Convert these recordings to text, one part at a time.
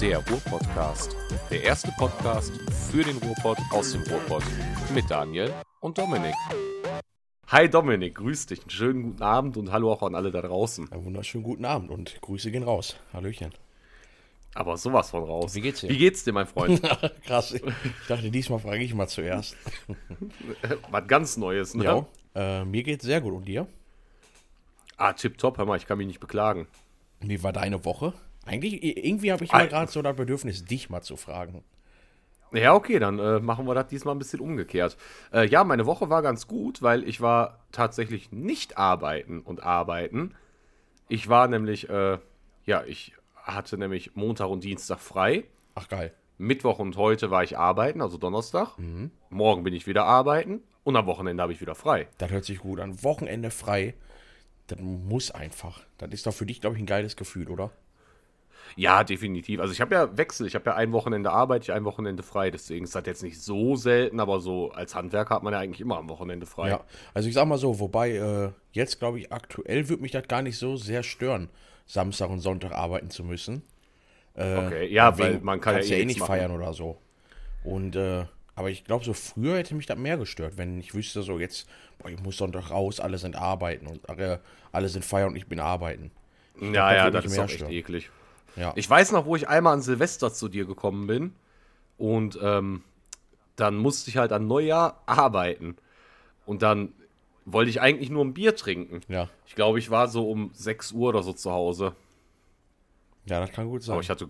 der Ruhr-Podcast. Der erste Podcast für den Ruhrpott aus dem Ruhrpott mit Daniel und Dominik. Hi Dominik, grüß dich. Einen schönen guten Abend und hallo auch an alle da draußen. Einen wunderschönen guten Abend und Grüße gehen raus. Hallöchen. Aber sowas von raus. Wie geht's dir? Wie geht's dir, mein Freund? Krass. Ich dachte, diesmal frage ich mal zuerst. Was ganz Neues, ne? Ja, äh, mir geht's sehr gut. Und dir? Ah, tipptopp, hör mal, ich kann mich nicht beklagen. Wie war deine Woche? Eigentlich, irgendwie habe ich mal gerade so das Bedürfnis, dich mal zu fragen. Ja, okay, dann äh, machen wir das diesmal ein bisschen umgekehrt. Äh, ja, meine Woche war ganz gut, weil ich war tatsächlich nicht arbeiten und arbeiten. Ich war nämlich, äh, ja, ich hatte nämlich Montag und Dienstag frei. Ach, geil. Mittwoch und heute war ich arbeiten, also Donnerstag. Morgen bin ich wieder arbeiten und am Wochenende habe ich wieder frei. Das hört sich gut an. Wochenende frei. Das muss einfach. Das ist doch für dich, glaube ich, ein geiles Gefühl, oder? Ja, definitiv. Also ich habe ja Wechsel. Ich habe ja ein Wochenende arbeite ich, ein Wochenende frei. Deswegen ist das jetzt nicht so selten, aber so als Handwerker hat man ja eigentlich immer am Wochenende frei. Ja. Also ich sag mal so, wobei äh, jetzt, glaube ich, aktuell würde mich das gar nicht so sehr stören, Samstag und Sonntag arbeiten zu müssen. Okay, ja, weil man kann ja eh eh nichts nicht machen. feiern oder so. Und äh, aber ich glaube, so früher hätte mich das mehr gestört, wenn ich wüsste, so jetzt, boah, ich muss Sonntag raus, alle sind arbeiten und äh, alle sind feiern und ich bin arbeiten. Ja, das ja, das ist auch echt stören. eklig. Ja. Ich weiß noch, wo ich einmal an Silvester zu dir gekommen bin und ähm, dann musste ich halt an Neujahr arbeiten. Und dann wollte ich eigentlich nur ein Bier trinken. ja. Ich glaube, ich war so um 6 Uhr oder so zu Hause. Ja, das kann gut sein. Aber ich hatte,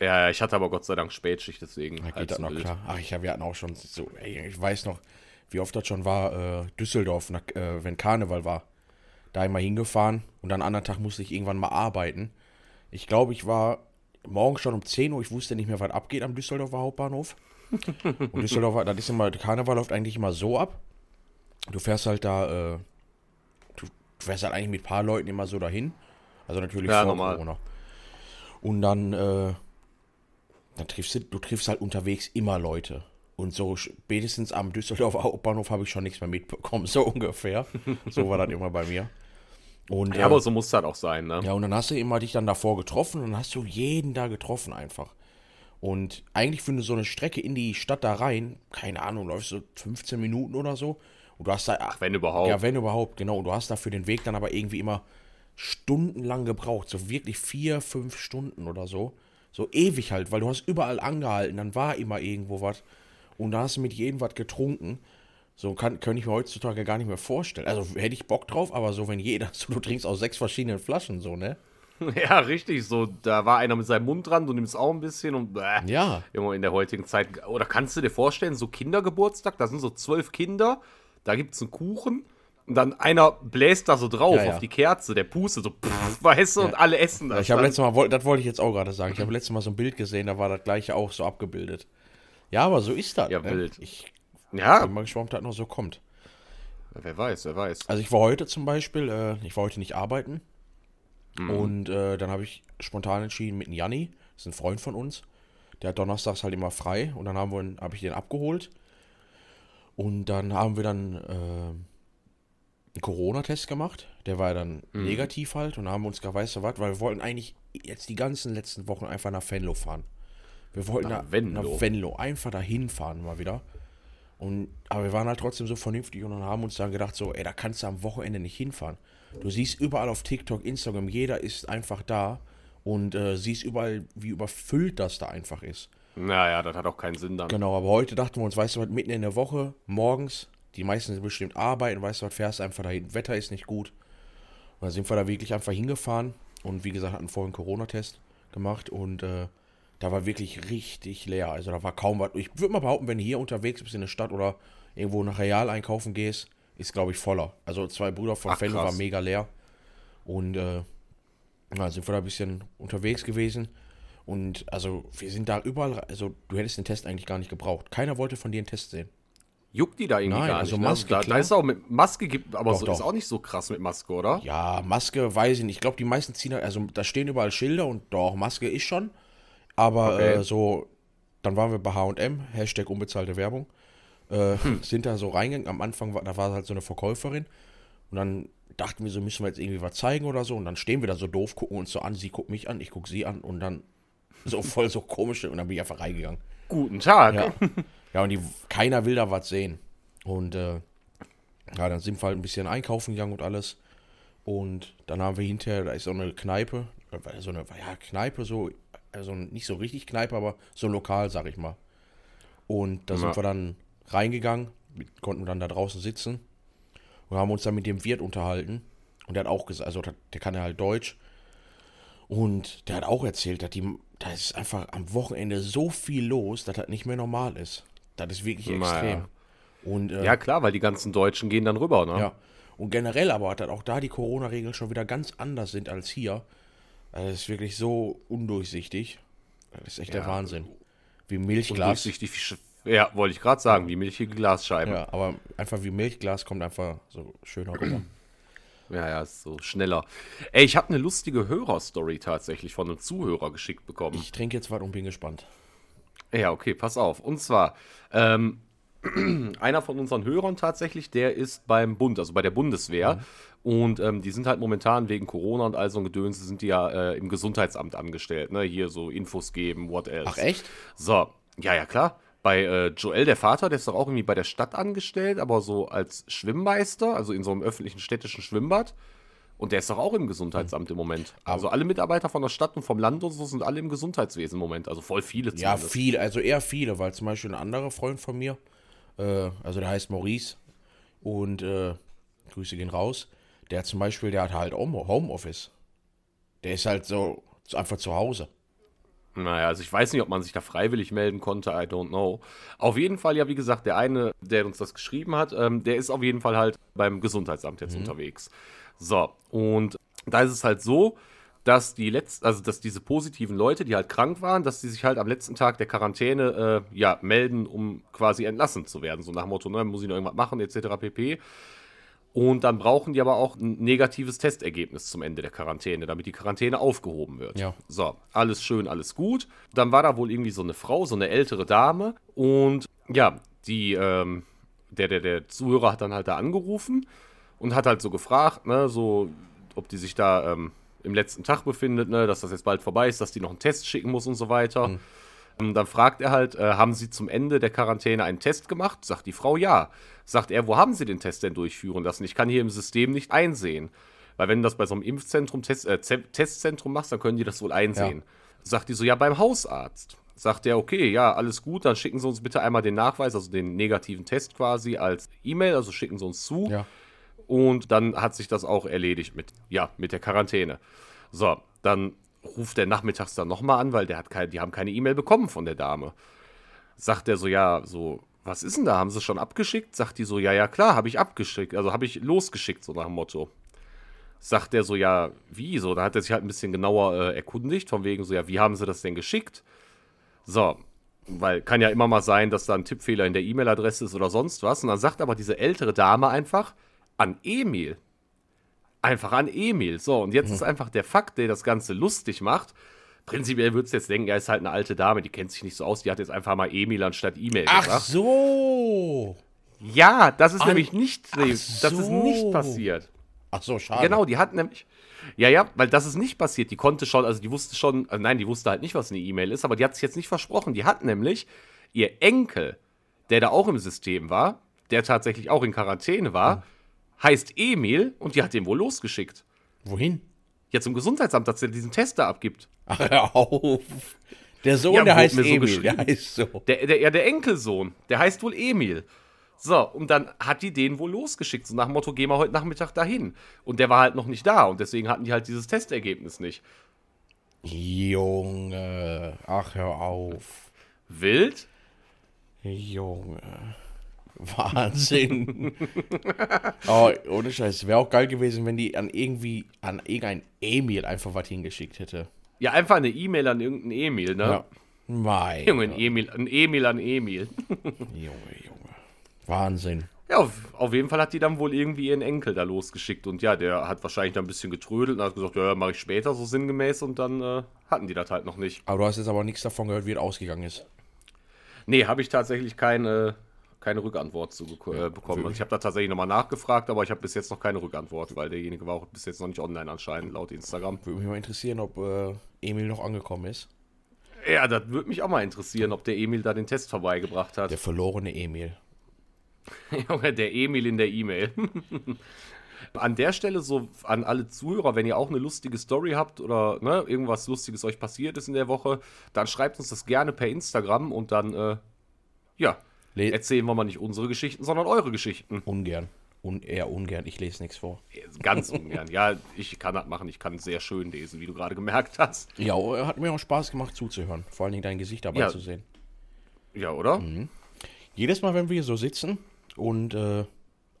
ja, ich hatte aber Gott sei Dank Spätschicht, deswegen Da halt geht das so noch wild. klar. Ach, ich, wir hatten auch schon so, ey, ich weiß noch, wie oft das schon war, äh, Düsseldorf, nach, äh, wenn Karneval war. Da einmal hingefahren und dann am anderen Tag musste ich irgendwann mal arbeiten. Ich glaube, ich war morgens schon um 10 Uhr, ich wusste nicht mehr, was abgeht am Düsseldorfer Hauptbahnhof. Und Düsseldorfer, das ist immer, Karneval läuft eigentlich immer so ab. Du fährst halt da, äh, du, fährst halt eigentlich mit ein paar Leuten immer so dahin. Also natürlich Ja, vor normal. Corona. Und dann, äh, dann triffst du, du triffst halt unterwegs immer Leute. Und so spätestens am Düsseldorfer Hauptbahnhof habe ich schon nichts mehr mitbekommen, so ungefähr. So war das immer bei mir. Und, Ja, äh, aber so muss das auch sein, ne? ja, und dann hast du immer dich dann davor getroffen und dann hast du jeden da getroffen einfach. Und eigentlich für so eine Strecke in die Stadt da rein, keine Ahnung, läufst du 15 Minuten oder so. Und du hast da, ach, Wenn überhaupt. ja, wenn überhaupt, genau. Und du hast da für den Weg dann aber irgendwie immer stundenlang gebraucht. So wirklich vier, fünf Stunden oder so. So ewig halt, weil du hast überall angehalten, dann war immer irgendwo was. Und da hast du mit jedem was getrunken. So kann, könnte ich mir heutzutage gar nicht mehr vorstellen. Also hätte ich Bock drauf, aber so, wenn jeder, so du trinkst aus sechs verschiedenen Flaschen, so, ne? Ja, richtig. So, da war einer mit seinem Mund dran, du nimmst auch ein bisschen und bäh. Ja. Junge, in der heutigen Zeit. Oder kannst du dir vorstellen, so Kindergeburtstag, da sind so zwölf Kinder, da gibt es einen Kuchen und dann einer bläst da so drauf Ja, ja. auf die Kerze, der pustet so, pff, weißt du, und alle essen das. Ich habe letztes Mal, das wollte ich jetzt auch gerade sagen, ich habe letztes Mal so ein Bild gesehen, da war das gleiche auch so abgebildet. Ja, aber so ist das. Ja, ne? wild. Ich Ja, bin mal gespannt, ob das noch so kommt. wer weiß, wer weiß. Also ich war heute zum Beispiel, äh, ich war heute nicht arbeiten. Mhm. Und äh, dann habe ich spontan entschieden mit Janni, das ist ein Freund von uns, der hat donnerstags halt immer frei und dann haben wir, ihn- habe ich den abgeholt. Und dann haben wir dann äh, einen Corona-Test gemacht. Der war dann Mhm. negativ halt und dann haben wir uns gesagt, weißt du was, weil wir wollten eigentlich jetzt die ganzen letzten Wochen einfach nach Venlo fahren. Wir wollten Nach nach, Venlo? nach Venlo einfach dahin fahren mal wieder. Und, aber wir waren halt trotzdem so vernünftig und haben uns dann gedacht, so, ey, da kannst du am Wochenende nicht hinfahren. Du siehst überall auf TikTok, Instagram, jeder ist einfach da und äh, siehst überall, wie überfüllt das da einfach ist. Naja, das hat auch keinen Sinn dann. Genau, aber heute dachten wir uns, weißt du was, mitten in der Woche, morgens, die meisten sind bestimmt arbeiten, weißt du was, fährst einfach dahin, Wetter ist nicht gut. Und dann sind wir da wirklich einfach hingefahren und wie gesagt, hatten vorhin einen Corona-Test gemacht und äh, da war wirklich richtig leer. Also da war kaum was. Ich würde mal behaupten, wenn du hier unterwegs bist in der Stadt oder irgendwo nach Real einkaufen gehst, ist glaube ich voller. Also zwei Brüder von krass. war mega leer. Und äh, ja, sind wir da ein bisschen unterwegs gewesen. Und also wir sind da überall, also du hättest den Test eigentlich gar nicht gebraucht. Keiner wollte von dir einen Test sehen. Juckt die da irgendwie Nein, gar also nicht. ne? Maske, da, da klar. ist auch mit Maske gibt, aber Doch, so doch. ist auch nicht so krass mit Maske, oder? Ja, Maske weiß ich nicht. Ich glaube, die meisten ziehen, also da stehen überall Schilder und doch, Maske ist schon. Aber Okay. äh, so, dann waren wir bei HM, Hashtag unbezahlte Werbung, äh, sind da so reingegangen. Am Anfang war, da war halt so eine Verkäuferin und dann dachten wir so, müssen wir jetzt irgendwie was zeigen oder so. Und dann stehen wir da so doof, gucken uns so an, sie guckt mich an, ich guck sie an und dann So voll so komisch. Und dann bin ich einfach reingegangen. Guten Tag. Ja, ja und die, keiner will da was sehen. Und äh, ja, dann sind wir halt ein bisschen einkaufen gegangen und alles. Und dann haben wir hinterher, da ist so eine Kneipe, äh, so eine ja, Kneipe, so, also nicht so richtig Kneipe, aber so lokal, sag ich mal. Und da Ja. sind wir dann reingegangen, konnten dann da draußen sitzen und haben uns dann mit dem Wirt unterhalten. Und der hat auch gesagt, also der kann ja halt Deutsch. Und der hat auch erzählt, dass die, da ist einfach am Wochenende so viel los, dass das nicht mehr normal ist. Das ist wirklich Naja. extrem. Und äh, Ja, klar, weil die ganzen Deutschen gehen dann rüber, ne? ja. Und generell aber, dass auch da die Corona-Regeln schon wieder ganz anders sind als hier. Also Das ist wirklich so undurchsichtig. Das ist echt der Ja. Wahnsinn. Wie Milchglas. Undurchsichtig wie Ja, wollte ich gerade sagen, wie milchige Glasscheiben. Ja, aber einfach wie Milchglas kommt einfach so schöner rüber. Ja, ja, ist so schneller. Ey, ich habe eine lustige Hörerstory tatsächlich von einem Zuhörer geschickt bekommen. Ich trinke jetzt was und bin gespannt. Ja, okay, pass auf. Und zwar, ähm, einer von unseren Hörern tatsächlich, der ist beim Bund, also bei der Bundeswehr. Und ähm, die sind halt momentan wegen Corona und all so ein Gedöns, sind die ja äh, im Gesundheitsamt angestellt. Ne? Hier so Infos geben, what else. Ach echt? So, ja, ja, klar. Bei äh, Joel, der Vater, der ist doch auch irgendwie bei der Stadt angestellt, aber so als Schwimmmeister, also in so einem öffentlichen städtischen Schwimmbad. Und der ist doch auch im Gesundheitsamt im Moment. Also alle Mitarbeiter von der Stadt und vom Land und so sind alle im Gesundheitswesen im Moment. Also voll viele Ja, zumindest. viele, also eher viele, weil zum Beispiel ein anderer Freund von mir, äh, also der heißt Maurice und äh, Grüße gehen raus, der zum Beispiel, der hat halt Home- Homeoffice. Der ist halt so einfach zu Hause. Naja, also ich weiß nicht, ob man sich da freiwillig melden konnte, I don't know. Auf jeden Fall, ja, wie gesagt, der eine, der uns das geschrieben hat, ähm, der ist auf jeden Fall halt beim Gesundheitsamt jetzt unterwegs. So, und da ist es halt so, dass die letzt, also dass diese positiven Leute, die halt krank waren, dass die sich halt am letzten Tag der Quarantäne äh, ja melden, um quasi entlassen zu werden. So nach dem Motto, ne, muss ich noch irgendwas machen, etc. pp. Und dann brauchen die aber auch ein negatives Testergebnis zum Ende der Quarantäne, damit die Quarantäne aufgehoben wird. Ja. So, alles schön, alles gut. Dann war da wohl irgendwie so eine Frau, so eine ältere Dame. Und ja, die, ähm, der, der, der Zuhörer hat dann halt da angerufen und hat halt so gefragt, ne, so, ob die sich da ähm, im letzten Tag befindet, ne, dass das jetzt bald vorbei ist, dass die noch einen Test schicken muss und so weiter. Und dann fragt er halt, äh, haben Sie zum Ende der Quarantäne einen Test gemacht? Sagt die Frau, ja. Sagt er, wo haben Sie den Test denn durchführen lassen? Ich kann hier im System nicht einsehen. Weil wenn du das bei so einem Impfzentrum, Test, äh, Testzentrum machst, dann können die das wohl einsehen. Sagt die so, ja, beim Hausarzt. Sagt er, okay, ja, alles gut, dann schicken Sie uns bitte einmal den Nachweis, also den negativen Test quasi als E-Mail, also schicken Sie uns zu. Ja. Und dann hat sich das auch erledigt mit, ja, mit der Quarantäne. So, dann ruft er nachmittags dann nochmal an, weil der hat kein, die haben keine E-Mail bekommen von der Dame. Sagt er so, ja, so, was ist denn da? Haben sie schon abgeschickt? Sagt die so, ja, ja, klar, habe ich abgeschickt, also habe ich losgeschickt, so nach dem Motto. Sagt er so, ja, wie so? Da hat er sich halt ein bisschen genauer äh, erkundigt, von wegen so, ja, wie haben sie das denn geschickt? So, weil kann ja immer mal sein, dass da ein Tippfehler in der E-Mail-Adresse ist oder sonst was. Und dann sagt aber diese ältere Dame einfach an Emil. Einfach an Emil. So, und jetzt ist einfach der Fakt, der das Ganze lustig macht. Prinzipiell würdest du jetzt denken, er ist halt eine alte Dame, die kennt sich nicht so aus, die hat jetzt einfach mal Emil anstatt E-Mail Ach gesagt. so. Ja, das ist An- nämlich nicht, Ach das ist so. nicht passiert. Ach so, schade. Genau, die hat nämlich. Ja, ja, weil das ist nicht passiert. Die konnte schon, also die wusste schon, also nein, die wusste halt nicht, was eine E-Mail ist, aber die hat sich jetzt nicht versprochen. Die hat nämlich ihr Enkel, der da auch im System war, der tatsächlich auch in Quarantäne war, heißt Emil und die hat den wohl losgeschickt. Wohin? Ja, zum Gesundheitsamt, dass er diesen Test da abgibt. Ach, hör auf. Der Sohn, Ja, der heißt mir so Emil, der heißt so. Der, der, ja, der Enkelsohn, der heißt wohl Emil. So, und dann hat die den wohl losgeschickt, so nach dem Motto, geh mal heute Nachmittag dahin. Und der war halt noch nicht da und deswegen hatten die halt dieses Testergebnis nicht. Junge. Ach, hör auf. Wild? Junge. Wahnsinn. oh, ohne Scheiß. Wäre auch geil gewesen, wenn die an irgendwie, an irgendein Emil einfach was hingeschickt hätte. Ja, einfach eine E-Mail an irgendeinen Emil, ne? Ja. Mein. Junge, ein Emil an Emil. Junge, Junge. Wahnsinn. Ja, auf, auf jeden Fall hat die dann wohl irgendwie ihren Enkel da losgeschickt und ja, der hat wahrscheinlich dann ein bisschen getrödelt und hat gesagt, ja, mache ich später so sinngemäß und dann äh, hatten die das halt noch nicht. Aber du hast jetzt aber nichts davon gehört, wie es ausgegangen ist. Nee, habe ich tatsächlich keine, keine Rückantwort zu äh, bekommen. Also ich habe da tatsächlich nochmal nachgefragt, aber ich habe bis jetzt noch keine Rückantwort, weil derjenige war auch bis jetzt noch nicht online anscheinend, laut Instagram. Würde mich mal interessieren, ob äh, Emil noch angekommen ist. Ja, das würde mich auch mal interessieren, ob der Emil da den Test vorbeigebracht hat. Der verlorene Emil. Junge, der Emil in der E-Mail. An der Stelle so an alle Zuhörer, wenn ihr auch eine lustige Story habt oder ne, irgendwas Lustiges euch passiert ist in der Woche, dann schreibt uns das gerne per Instagram und dann, äh, ja, Le erzählen wir mal nicht unsere Geschichten, sondern eure Geschichten. ungern. Un eher ungern. Ich lese nichts vor. Ganz ungern. Ja, ich kann das machen, ich kann sehr schön lesen, wie du gerade gemerkt hast. Ja, hat mir auch Spaß gemacht zuzuhören. Vor allen Dingen dein Gesicht dabei Ja. zu sehen. Ja, oder? Jedes Mal, wenn wir hier so sitzen und, äh,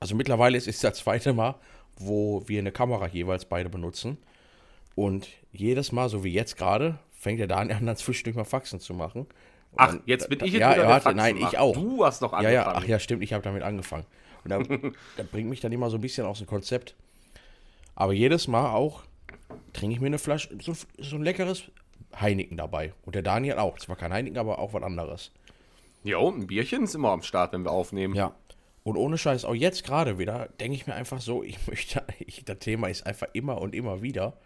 also mittlerweile ist es das zweite Mal, wo wir eine Kamera jeweils beide benutzen. Und jedes Mal, so wie jetzt gerade, fängt er da an, an zwischendurch mal Faxen zu machen. Ach, jetzt bin ich jetzt ja, wieder der warte, Faxen nein, ich auch. Du hast noch Ja, angefangen. ja, ach ja, stimmt, ich habe damit angefangen. Und da, das bringt mich dann immer so ein bisschen aus dem Konzept. Aber jedes Mal auch trinke ich mir eine Flasche, so, so ein leckeres Heineken dabei. Und der Daniel auch. Zwar kein Heineken, aber auch was anderes. Ja, und ein Bierchen ist immer am Start, wenn wir aufnehmen. Ja. Und ohne Scheiß, auch jetzt gerade wieder, denke ich mir einfach so, ich möchte, ich, das Thema ist einfach immer und immer wieder,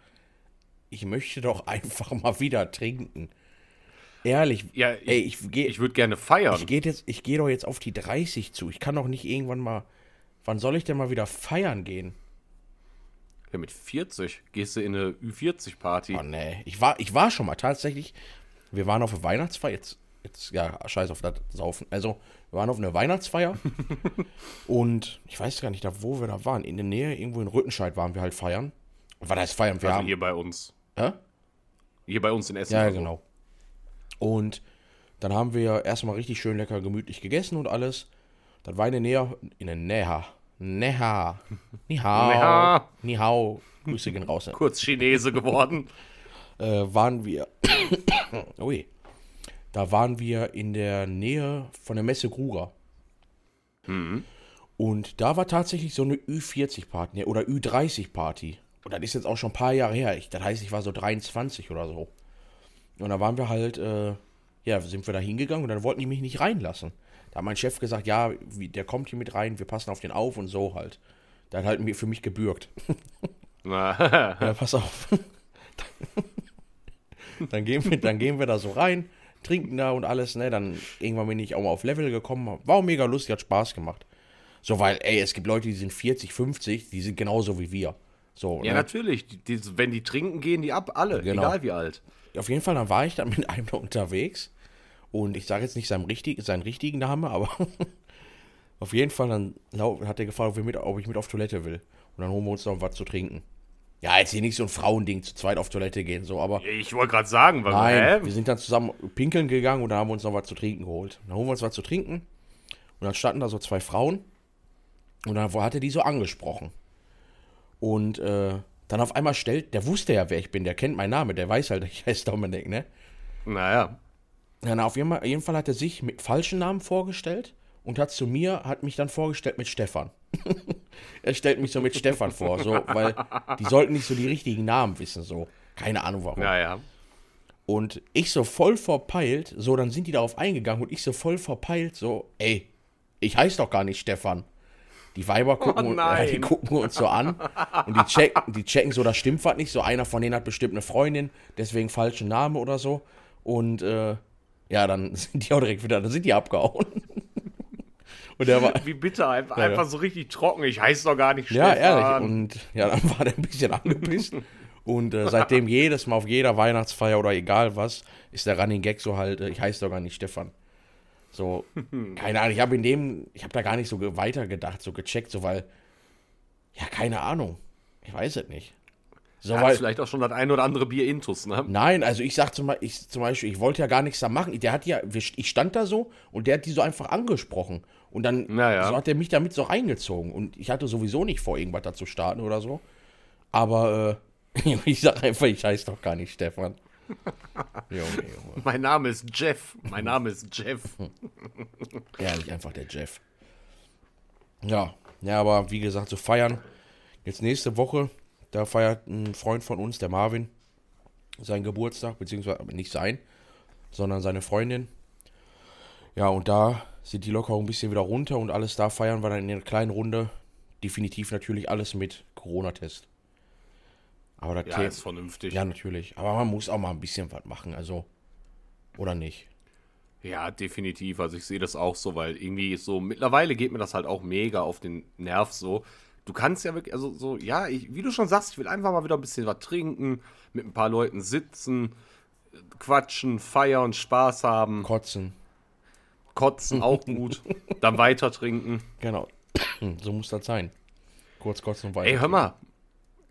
ich möchte doch einfach mal wieder trinken. Ehrlich, Ja, ich, ey, ich gehe ich würde gerne feiern. ich geh gehe doch jetzt auf die 30 zu. Ich kann doch nicht irgendwann mal, wann soll ich denn mal wieder feiern gehen? ja, mit 40 gehst du in eine Ü40-Party. Oh nee, ich war, ich war schon mal tatsächlich, wir waren auf einer Weihnachtsfeier, jetzt, jetzt, ja, scheiß auf das Saufen. Also, wir waren auf einer Weihnachtsfeier und ich weiß gar nicht, da wo wir da waren, in der Nähe, irgendwo in Rüttenscheid waren wir halt feiern. Und was heißt feiern? Wir also haben, hier bei uns. Hä? Hier bei uns in Essen. Ja, ja, also. genau. Und dann haben wir erstmal richtig schön lecker gemütlich gegessen und alles. Das war in der Nähe, in der Nähe, Neha, Ni hao, Neha. Ni hao, Grüße gehen raus. Kurz Chinese geworden. äh, waren wir, ui, da waren wir in der Nähe von der Messe Gruger. Und da war tatsächlich so eine Ü40-Party oder Ü30-Party. Und das ist jetzt auch schon ein paar Jahre her. Ich, das heißt, ich war so 23 oder so. Und da waren wir halt, äh, ja, sind wir da hingegangen und dann wollten die mich nicht reinlassen. Da hat mein Chef gesagt, ja, der kommt hier mit rein, wir passen auf den auf und so halt. Der hat halt mir für mich gebürgt. Na, Ja, pass auf. dann, gehen wir, dann gehen wir da so rein, trinken da und alles, ne? Dann irgendwann bin ich auch mal auf Level gekommen. War auch mega lustig, hat Spaß gemacht. So, weil, ey, es gibt Leute, die sind 40, 50, die sind genauso wie wir. So, ja, ne? natürlich. Die, die, wenn die trinken, gehen die ab. Alle. Genau. Egal wie alt. Auf jeden Fall, dann war ich dann mit einem da unterwegs. Und ich sage jetzt nicht seinen, richtig, seinen richtigen Namen, aber auf jeden Fall, dann hat er gefragt, ob, mit, ob ich mit auf Toilette will. Und dann holen wir uns noch was zu trinken. Ja, jetzt hier nicht so ein Frauending, zu zweit auf Toilette gehen, so, aber. Ich wollte gerade sagen, weil, Nein, hä? wir sind dann zusammen pinkeln gegangen und dann haben wir uns noch was zu trinken geholt. Dann holen wir uns was zu trinken und dann standen da so zwei Frauen und dann hat er die so angesprochen. Und äh, dann auf einmal stellt, der wusste ja, wer ich bin, der kennt meinen Namen, der weiß halt, ich heiße Dominik, ne? Naja. Ja, na, auf jeden Fall, jeden Fall hat er sich mit falschen Namen vorgestellt und hat zu mir, hat mich dann vorgestellt mit Stefan. er stellt mich so mit Stefan vor, so, weil die sollten nicht so die richtigen Namen wissen, so. Keine Ahnung warum. Naja. Und ich so voll verpeilt, so, dann sind die darauf eingegangen und ich so voll verpeilt, so, ey, ich heiße doch gar nicht Stefan. Die Weiber gucken, Oh und- äh, die gucken uns so an und die checken, die checken so, das stimmt was nicht. So einer von denen hat bestimmt eine Freundin, deswegen falschen Name oder so. Und äh, ja, dann sind die auch direkt wieder, dann sind die abgehauen. Und der war, Wie bitter, einfach, Ja, ja. einfach so richtig trocken. Ich heiße doch gar nicht ja, Stefan. ehrlich. Und ja, dann war der ein bisschen angepisst. Und äh, seitdem jedes Mal auf jeder Weihnachtsfeier oder egal was, ist der Running Gag so halt, äh, ich heiße doch gar nicht Stefan. So, keine Ahnung, ich habe in dem, ich habe da gar nicht so ge- weitergedacht, so gecheckt, so weil, ja, keine Ahnung. Ich weiß es nicht. So, weil, vielleicht auch schon das ein oder andere Bier intus, ne? Nein, also ich sag zum, ich, zum Beispiel, ich wollte ja gar nichts da machen. Der hat ja, ich stand da so und der hat die so einfach angesprochen. Und dann Naja. so hat er mich damit so reingezogen. Und ich hatte sowieso nicht vor, irgendwas da zu starten oder so. Aber äh, ich sag einfach, ich heiße doch gar nicht Stefan. Junge, Junge. Mein Name ist Jeff. Mein Name ist Jeff. Ehrlich, einfach der Jeff. Ja, ja, aber wie gesagt, so feiern. Jetzt nächste Woche, da feiert ein Freund von uns, der Marvin, seinen Geburtstag, beziehungsweise nicht sein, sondern seine Freundin. Ja, und da sind die locker ein bisschen wieder runter und alles da feiern wir dann in einer kleinen Runde. Definitiv natürlich alles mit Corona-Test. Aber das Ja, ist vernünftig. ja, natürlich. Aber man muss auch mal ein bisschen was machen. Also, Oder nicht? Ja, definitiv. Also ich sehe das auch so, weil irgendwie so, mittlerweile geht mir das halt auch mega auf den Nerv so. Du kannst ja wirklich, also so, ja, ich, wie du schon sagst, ich will einfach mal wieder ein bisschen was trinken, mit ein paar Leuten sitzen, quatschen, feiern, Spaß haben, Kotzen. kotzen auch gut, dann weiter trinken. Genau. so muss das sein. Kurz kotzen und weiter. Ey, hör mal,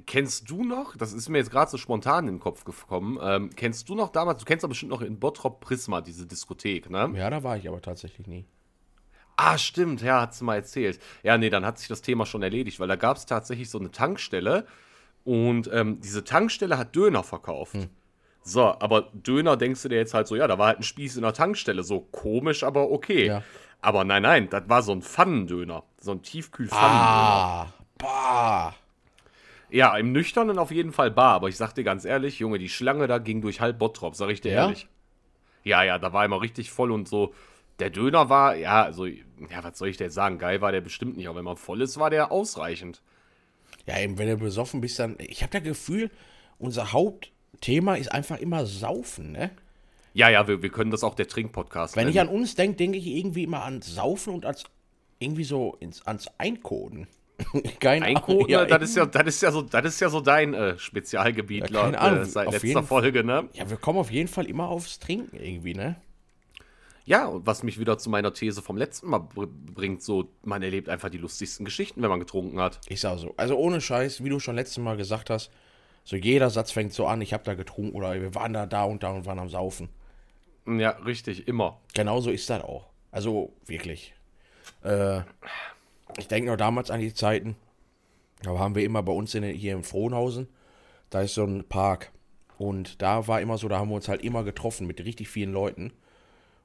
kennst du noch, das ist mir jetzt gerade so spontan in den Kopf gekommen, ähm, kennst du noch damals, du kennst doch bestimmt noch in Bottrop Prisma, diese Diskothek, ne? Ja, da war ich aber tatsächlich nie. Ah, stimmt, ja, hat sie mal erzählt. Ja, nee, dann hat sich das Thema schon erledigt, weil da gab es tatsächlich so eine Tankstelle und ähm, diese Tankstelle hat Döner verkauft. So, aber Döner denkst du dir jetzt halt so, ja, da war halt ein Spieß in der Tankstelle, so komisch, aber okay. Ja. Aber nein, nein, das war so ein Pfannendöner, so ein Tiefkühl-Pfannendöner. Ah, bah. Ja, im Nüchternen auf jeden Fall bar, aber ich sag dir ganz ehrlich, Junge, die Schlange da ging durch halb Bottrop, sag ich dir Ja? ehrlich. Ja, ja, da war immer richtig voll und so. Der Döner war, ja, also, ja, was soll ich dir sagen? Geil war der bestimmt nicht, aber wenn man voll ist, war der ausreichend. Ja, eben, wenn du besoffen bist, dann. Ich habe das Gefühl, unser Hauptthema ist einfach immer Saufen, ne? Ja, ja, wir, wir können das auch der Trinkpodcast Wenn nennen. ich an uns denke, denke ich irgendwie immer an Saufen und als irgendwie so ins, ans Einkoden. Keine Einkoden, ja, das, ist ja, das, ist ja so, das ist ja so dein äh, Spezialgebiet Ja, keine Ahnung, äh, seit letzter Folge, ne? ja, wir kommen auf jeden Fall immer aufs Trinken irgendwie, ne? Ja, und was mich wieder zu meiner These vom letzten Mal br bringt, so, man erlebt einfach die lustigsten Geschichten, wenn man getrunken hat. Ist auch so. Also ohne Scheiß, wie du schon letztes Mal gesagt hast, so jeder Satz fängt so an, ich habe da getrunken oder wir waren da, da und da und waren am Saufen. Ja, richtig, immer. Genauso ist das auch. Also wirklich. Äh, ich denke noch damals an die Zeiten, da haben wir immer bei uns in, hier im Frohnhausen, da ist so ein Park. Und da war immer so, da haben wir uns halt immer getroffen mit richtig vielen Leuten.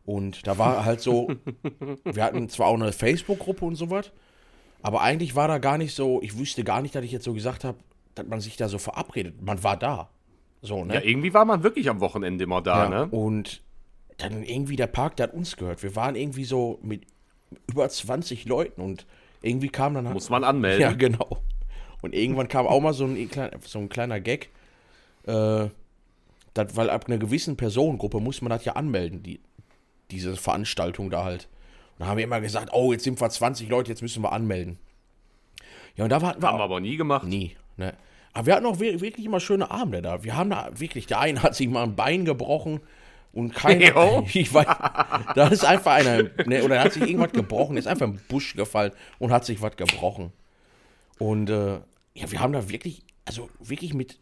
Und da war halt so, wir hatten zwar auch eine Facebook-Gruppe und sowas, aber eigentlich war da gar nicht so, ich wüsste gar nicht, dass ich jetzt so gesagt habe, dass man sich da so verabredet. Man war da. So, ne? Ja, irgendwie war man wirklich am Wochenende immer da, Ja, ne? Und dann irgendwie der Park, der hat uns gehört. Wir waren irgendwie so mit über 20 Leuten und irgendwie kam dann. Muss man anmelden. Ja, genau. Und irgendwann kam auch mal so ein, so ein kleiner Gag. Äh, dat, weil ab einer gewissen Personengruppe muss man das ja anmelden, die, diese Veranstaltung da halt. Und da haben wir immer gesagt, oh, jetzt sind wir 20 Leute, jetzt müssen wir anmelden. Ja, und da hatten wir Haben wir aber nie gemacht. Nie, ne? Aber wir hatten auch wir- wirklich immer schöne Abende da. Wir haben da wirklich, der eine hat sich mal ein Bein gebrochen und keiner, Jo. ich weiß, da ist einfach einer, ne, oder hat sich irgendwas gebrochen, ist einfach im Busch gefallen und hat sich was gebrochen. Und äh, ja, wir haben da wirklich, also wirklich mit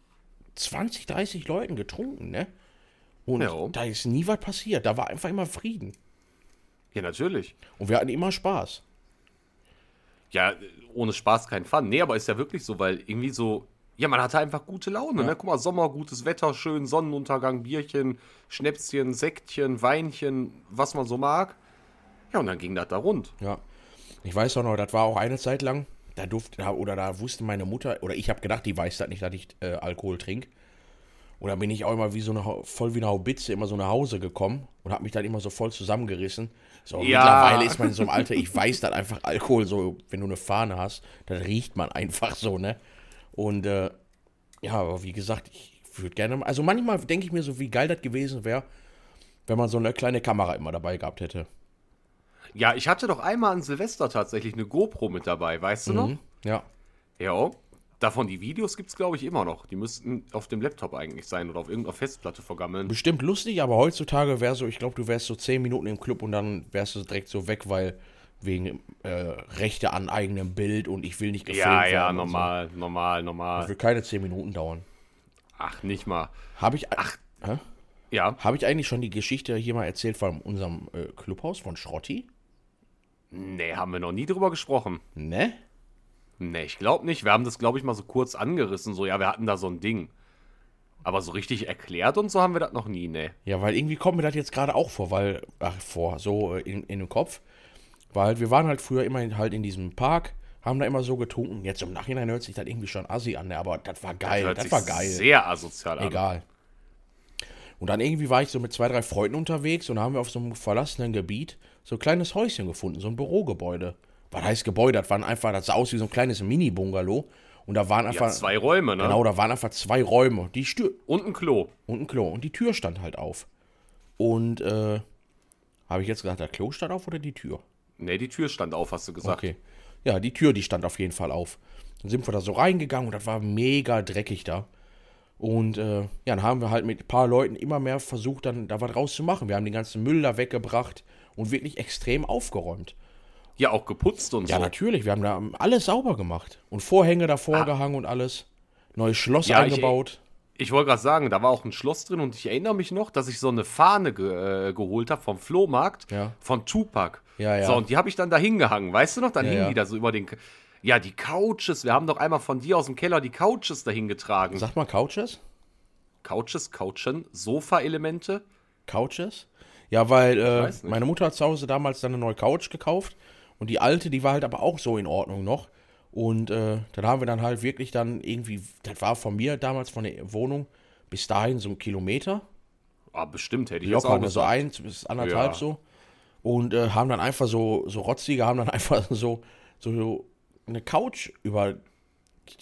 20, 30 Leuten getrunken, ne? Und Jo. da ist nie was passiert. Da war einfach immer Frieden. Ja, natürlich. Und wir hatten immer Spaß. Ja, ohne Spaß kein Fun. Nee, aber ist ja wirklich so, weil irgendwie so, ja, man hatte einfach gute Laune, ne? Guck mal, Sommer, gutes Wetter, schön, Sonnenuntergang, Bierchen, Schnäpschen, Sektchen, Weinchen, was man so mag. Ja, und dann ging das da rund. Ja. Ich weiß auch noch, das war auch eine Zeit lang, da durfte, oder da wusste meine Mutter, oder ich habe gedacht, die weiß das nicht, dass ich äh, Alkohol trinke. Und dann bin ich auch immer wie so eine, voll wie eine Haubitze immer so nach Hause gekommen und habe mich dann immer so voll zusammengerissen. So, Ja. mittlerweile ist man in so einem Alter, ich weiß dann einfach Alkohol, so, wenn du eine Fahne hast, dann riecht man einfach so, ne? Und, äh, ja, aber wie gesagt, ich würde gerne, mal- also manchmal denke ich mir so, wie geil das gewesen wäre, wenn man so eine kleine Kamera immer dabei gehabt hätte. Ja, ich hatte doch einmal an Silvester tatsächlich eine GoPro mit dabei, weißt du noch? Mhm. Ja. Ja. Davon die Videos gibt es, glaube ich, immer noch. Die müssten auf dem Laptop eigentlich sein oder auf irgendeiner Festplatte vergammeln. Bestimmt lustig, aber heutzutage wäre so, ich glaube, du wärst so 10 Minuten im Club und dann wärst du direkt so weg, weil wegen äh, Rechte an eigenem Bild und ich will nicht gefilmt Ja, werden. ja, und normal, normal, So. normal. Das wird keine 10 Minuten dauern. Ach, nicht mal. Habe ich, Ach. Ja, Hab ich eigentlich schon die Geschichte hier mal erzählt von unserem äh, Clubhaus von Schrotti? nee, haben wir noch nie drüber gesprochen. Ne? Nee, ich glaube nicht. Wir haben das, glaube ich, mal so kurz angerissen. So, ja, wir hatten da so ein Ding. Aber so richtig erklärt und so haben wir das noch nie, ne. Ja, weil irgendwie kommt mir das jetzt gerade auch vor, weil, ach, vor, so äh, in, in den Kopf. Weil wir waren halt früher immer halt in diesem Park, haben da immer so getrunken. Jetzt im Nachhinein hört sich das irgendwie schon assi an, ne? aber das war geil, das, sich war geil. sehr asozial an. Egal. Und dann irgendwie war ich so mit zwei, drei Freunden unterwegs und haben wir auf so einem verlassenen Gebiet so ein kleines Häuschen gefunden, so ein Bürogebäude. Was heißt Gebäude? Das waren einfach, das sah aus wie so ein kleines Mini-Bungalow. Und da waren einfach, Ja, zwei Räume, ne? genau, da waren einfach zwei Räume. Die Tür Und ein Klo. und ein Klo. Und die Tür stand halt auf. Und äh, habe ich jetzt gesagt, der Klo stand auf oder die Tür? Ne, die Tür stand auf, hast du gesagt. Okay. Ja, die Tür, die stand auf jeden Fall auf. Dann sind wir da so reingegangen und das war mega dreckig da. Und äh, ja, dann haben wir halt mit ein paar Leuten immer mehr versucht, dann da was rauszumachen. Wir haben den ganzen Müll da weggebracht und wirklich extrem aufgeräumt. Ja, auch geputzt und Ja, so. natürlich. Wir haben da alles sauber gemacht. Und Vorhänge davor gehangen und alles. Neues Schloss Ja, eingebaut. Ich wollte gerade sagen, da war auch ein Schloss drin und ich erinnere mich noch, dass ich so eine Fahne ge äh, geholt habe vom Flohmarkt Ja. von Tupac. Ja, ja. So, und die habe ich dann da hingehangen, weißt du noch? Dann Ja, hingen die da so über den. K- Ja, die Couches. Wir haben doch einmal von dir aus dem Keller die Couches dahin getragen. Sagt mal Couches? Couches, Couchen, Sofa-Elemente. Couches? Ja, weil äh, meine Mutter hat zu Hause damals dann eine neue Couch gekauft. Und die alte, die war halt aber auch so in Ordnung noch. Und äh, dann haben wir dann halt wirklich dann irgendwie, das war von mir damals von der Wohnung bis dahin so ein Kilometer. Ah, bestimmt hätte ich Locker, auch ne, so gesagt. eins bis anderthalb Ja. so. Und äh, haben dann einfach so, so rotzige, haben dann einfach so, so, so eine Couch über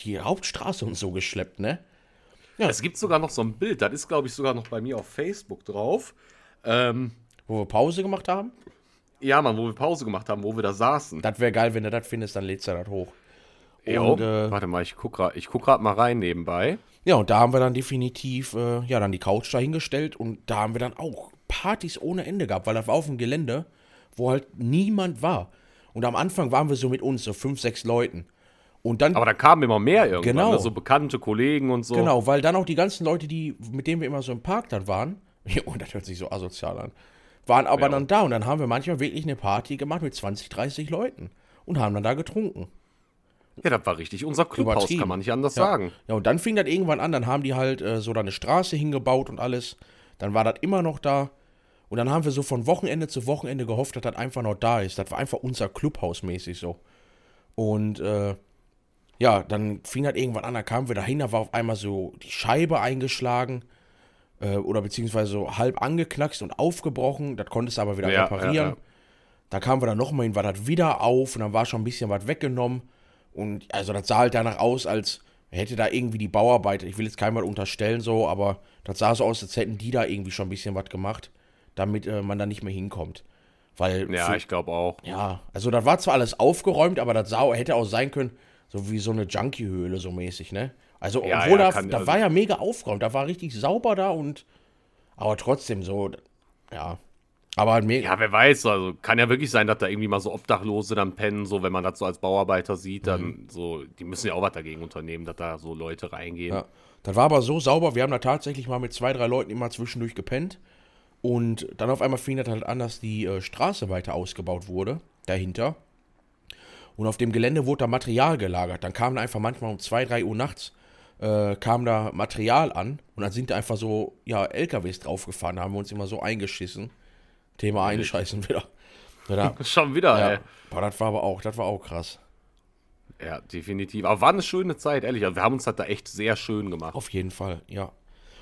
die Hauptstraße und so geschleppt, ne? Es gibt sogar noch so ein Bild, das ist, glaube ich, sogar noch bei mir auf Facebook drauf. Ähm, Wo wir Pause gemacht haben. ja, Mann, wo wir Pause gemacht haben, wo wir da saßen. Das wäre geil, wenn du das findest, dann lädst du das hoch. Jo, Und, äh, Warte mal, ich guck grad, ich guck grad mal rein nebenbei. Ja, und da haben wir dann definitiv, äh, ja, dann die Couch dahingestellt und da haben wir dann auch Partys ohne Ende gehabt, weil das war auf dem Gelände, wo halt niemand war. Und am Anfang waren wir so mit uns, so fünf, sechs Leuten. Und dann, Aber da kamen immer mehr irgendwann, Genau. ne? so bekannte Kollegen und so. genau, weil dann auch die ganzen Leute, die, mit denen wir immer so im Park dann waren, und das hört sich so asozial an, waren aber Ja. dann da und dann haben wir manchmal wirklich eine Party gemacht mit 20, 30 Leuten und haben dann da getrunken. Ja, das war richtig unser Clubhaus, kann man nicht anders Ja. sagen. Ja, und dann fing das irgendwann an, dann haben die halt äh, so da eine Straße hingebaut und alles. Dann war das immer noch da. Und dann haben wir so von Wochenende zu Wochenende gehofft, dass das einfach noch da ist. Das war einfach unser Clubhaus mäßig so. Und äh, ja, dann fing das irgendwann an, da kamen wir dahin, da war auf einmal so die Scheibe eingeschlagen. Äh, oder beziehungsweise so halb angeknackst und aufgebrochen. Das konntest du aber wieder Ja, reparieren. ja, ja. Da kamen wir dann nochmal hin, war das wieder auf und dann war schon ein bisschen was weggenommen. Und also das sah halt danach aus, als hätte da irgendwie die Bauarbeiter, ich will jetzt keinem was unterstellen so, aber das sah so aus, als hätten die da irgendwie schon ein bisschen was gemacht, damit äh, man da nicht mehr hinkommt. Weil, Ja, für, ich glaube auch. ja, also das war zwar alles aufgeräumt, aber das sah, hätte auch sein können, so wie so eine Junkie-Höhle so mäßig, ne? Also, Ja, obwohl ja, da, da also- war ja mega aufgeräumt, da war richtig sauber da und, aber trotzdem so, ja. Aber halt mega, Ja, wer weiß, also kann ja wirklich sein, dass da irgendwie mal so Obdachlose dann pennen, so wenn man das so als Bauarbeiter sieht, dann Mhm. so, die müssen ja auch was dagegen unternehmen, dass da so Leute reingehen. Ja. Das war aber so sauber, wir haben da tatsächlich mal mit zwei, drei Leuten immer zwischendurch gepennt. Und dann auf einmal fing das halt an, dass die äh, Straße weiter ausgebaut wurde, dahinter. Und auf dem Gelände wurde da Material gelagert. Dann kam da einfach manchmal um 2, 3 Uhr nachts, äh, kam da Material an. Und dann sind da einfach so, ja, LKWs draufgefahren. Da haben wir uns immer so eingeschissen. Thema einscheißen wieder. Da, Schon wieder, ja. ey. Boah, das war aber auch, das war auch krass. Ja, definitiv. Aber war eine schöne Zeit, ehrlich. Also wir haben uns das da echt sehr schön gemacht. Auf jeden Fall, ja.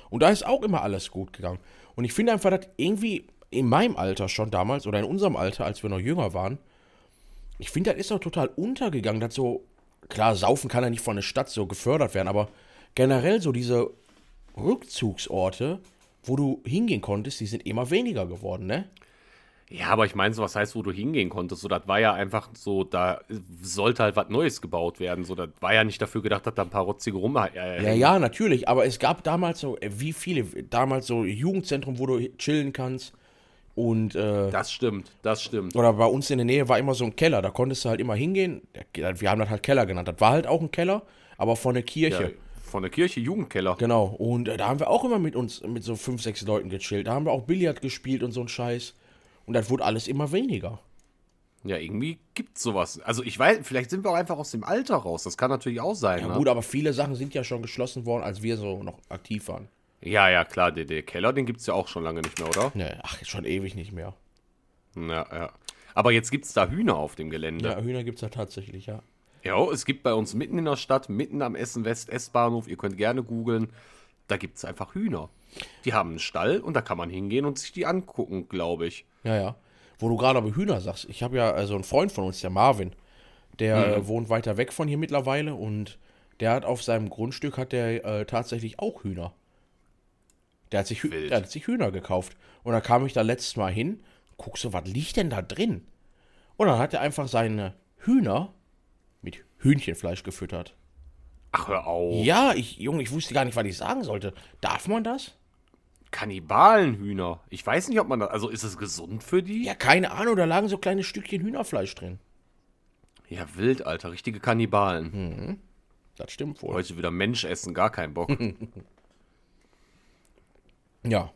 Und da ist auch immer alles gut gegangen. Und ich finde einfach, dass irgendwie in meinem Alter schon damals oder in unserem Alter, als wir noch jünger waren, ich finde, das ist auch total untergegangen, dass so, klar, Saufen kann ja nicht von der Stadt so gefördert werden, aber generell so diese Rückzugsorte, wo du hingehen konntest, die sind immer weniger geworden, ne? Ja, aber ich meine, so was heißt, wo du hingehen konntest. So, das war ja einfach so, da sollte halt was Neues gebaut werden. So, das war ja nicht dafür gedacht, dass da ein paar rotzige rum. Äh, Ja, ja, natürlich, aber es gab damals so, äh, wie viele, damals so Jugendzentrum, wo du chillen kannst und äh, Das stimmt, das stimmt. oder bei uns in der Nähe war immer so ein Keller, da konntest du halt immer hingehen. Wir haben das halt Keller genannt. Das war halt auch ein Keller, aber von der Ja, Kirche. von der Kirche, Jugendkeller. Genau. Und äh, da haben wir auch immer mit uns, mit so fünf, sechs Leuten gechillt. Da haben wir auch Billard gespielt und so ein Scheiß. Und das wurde alles immer weniger. Ja, irgendwie gibt's sowas. Also ich weiß, vielleicht sind wir auch einfach aus dem Alter raus. Das kann natürlich auch sein. Ja, ne? gut, aber viele Sachen sind ja schon geschlossen worden, als wir so noch aktiv waren. ja, ja, klar, der, der Keller, den gibt's ja auch schon lange nicht mehr, oder? Ne, ach, schon ewig nicht mehr. Ja, ja. Aber jetzt gibt's da Hühner auf dem Gelände. Ja, Hühner gibt es ja tatsächlich, ja. Ja, es gibt bei uns mitten in der Stadt, mitten am Essen West S-Bahnhof, ihr könnt gerne googeln, da gibt's einfach Hühner. Die haben einen Stall und da kann man hingehen und sich die angucken, glaube ich. Ja, ja. Wo du gerade aber Hühner sagst, ich habe ja also einen Freund von uns, der Marvin, der äh, wohnt weiter weg von hier mittlerweile und der hat auf seinem Grundstück hat der äh, tatsächlich auch Hühner. Der hat, sich, Wild. der hat sich Hühner gekauft. Und dann kam ich da letztes Mal hin, guck so, was liegt denn da drin? Und dann hat er einfach seine Hühner mit Hühnchenfleisch gefüttert. Ach, hör auf. Ja, ich, Junge, ich wusste gar nicht, was ich sagen sollte. Darf man das? Kannibalenhühner. Ich weiß nicht, ob man das. Also ist es gesund für die? Ja, keine Ahnung, da lagen so kleine Stückchen Hühnerfleisch drin. Ja, wild, Alter. Richtige Kannibalen. Hm. Das stimmt wohl. Heute wieder Mensch essen, gar keinen Bock. Ja,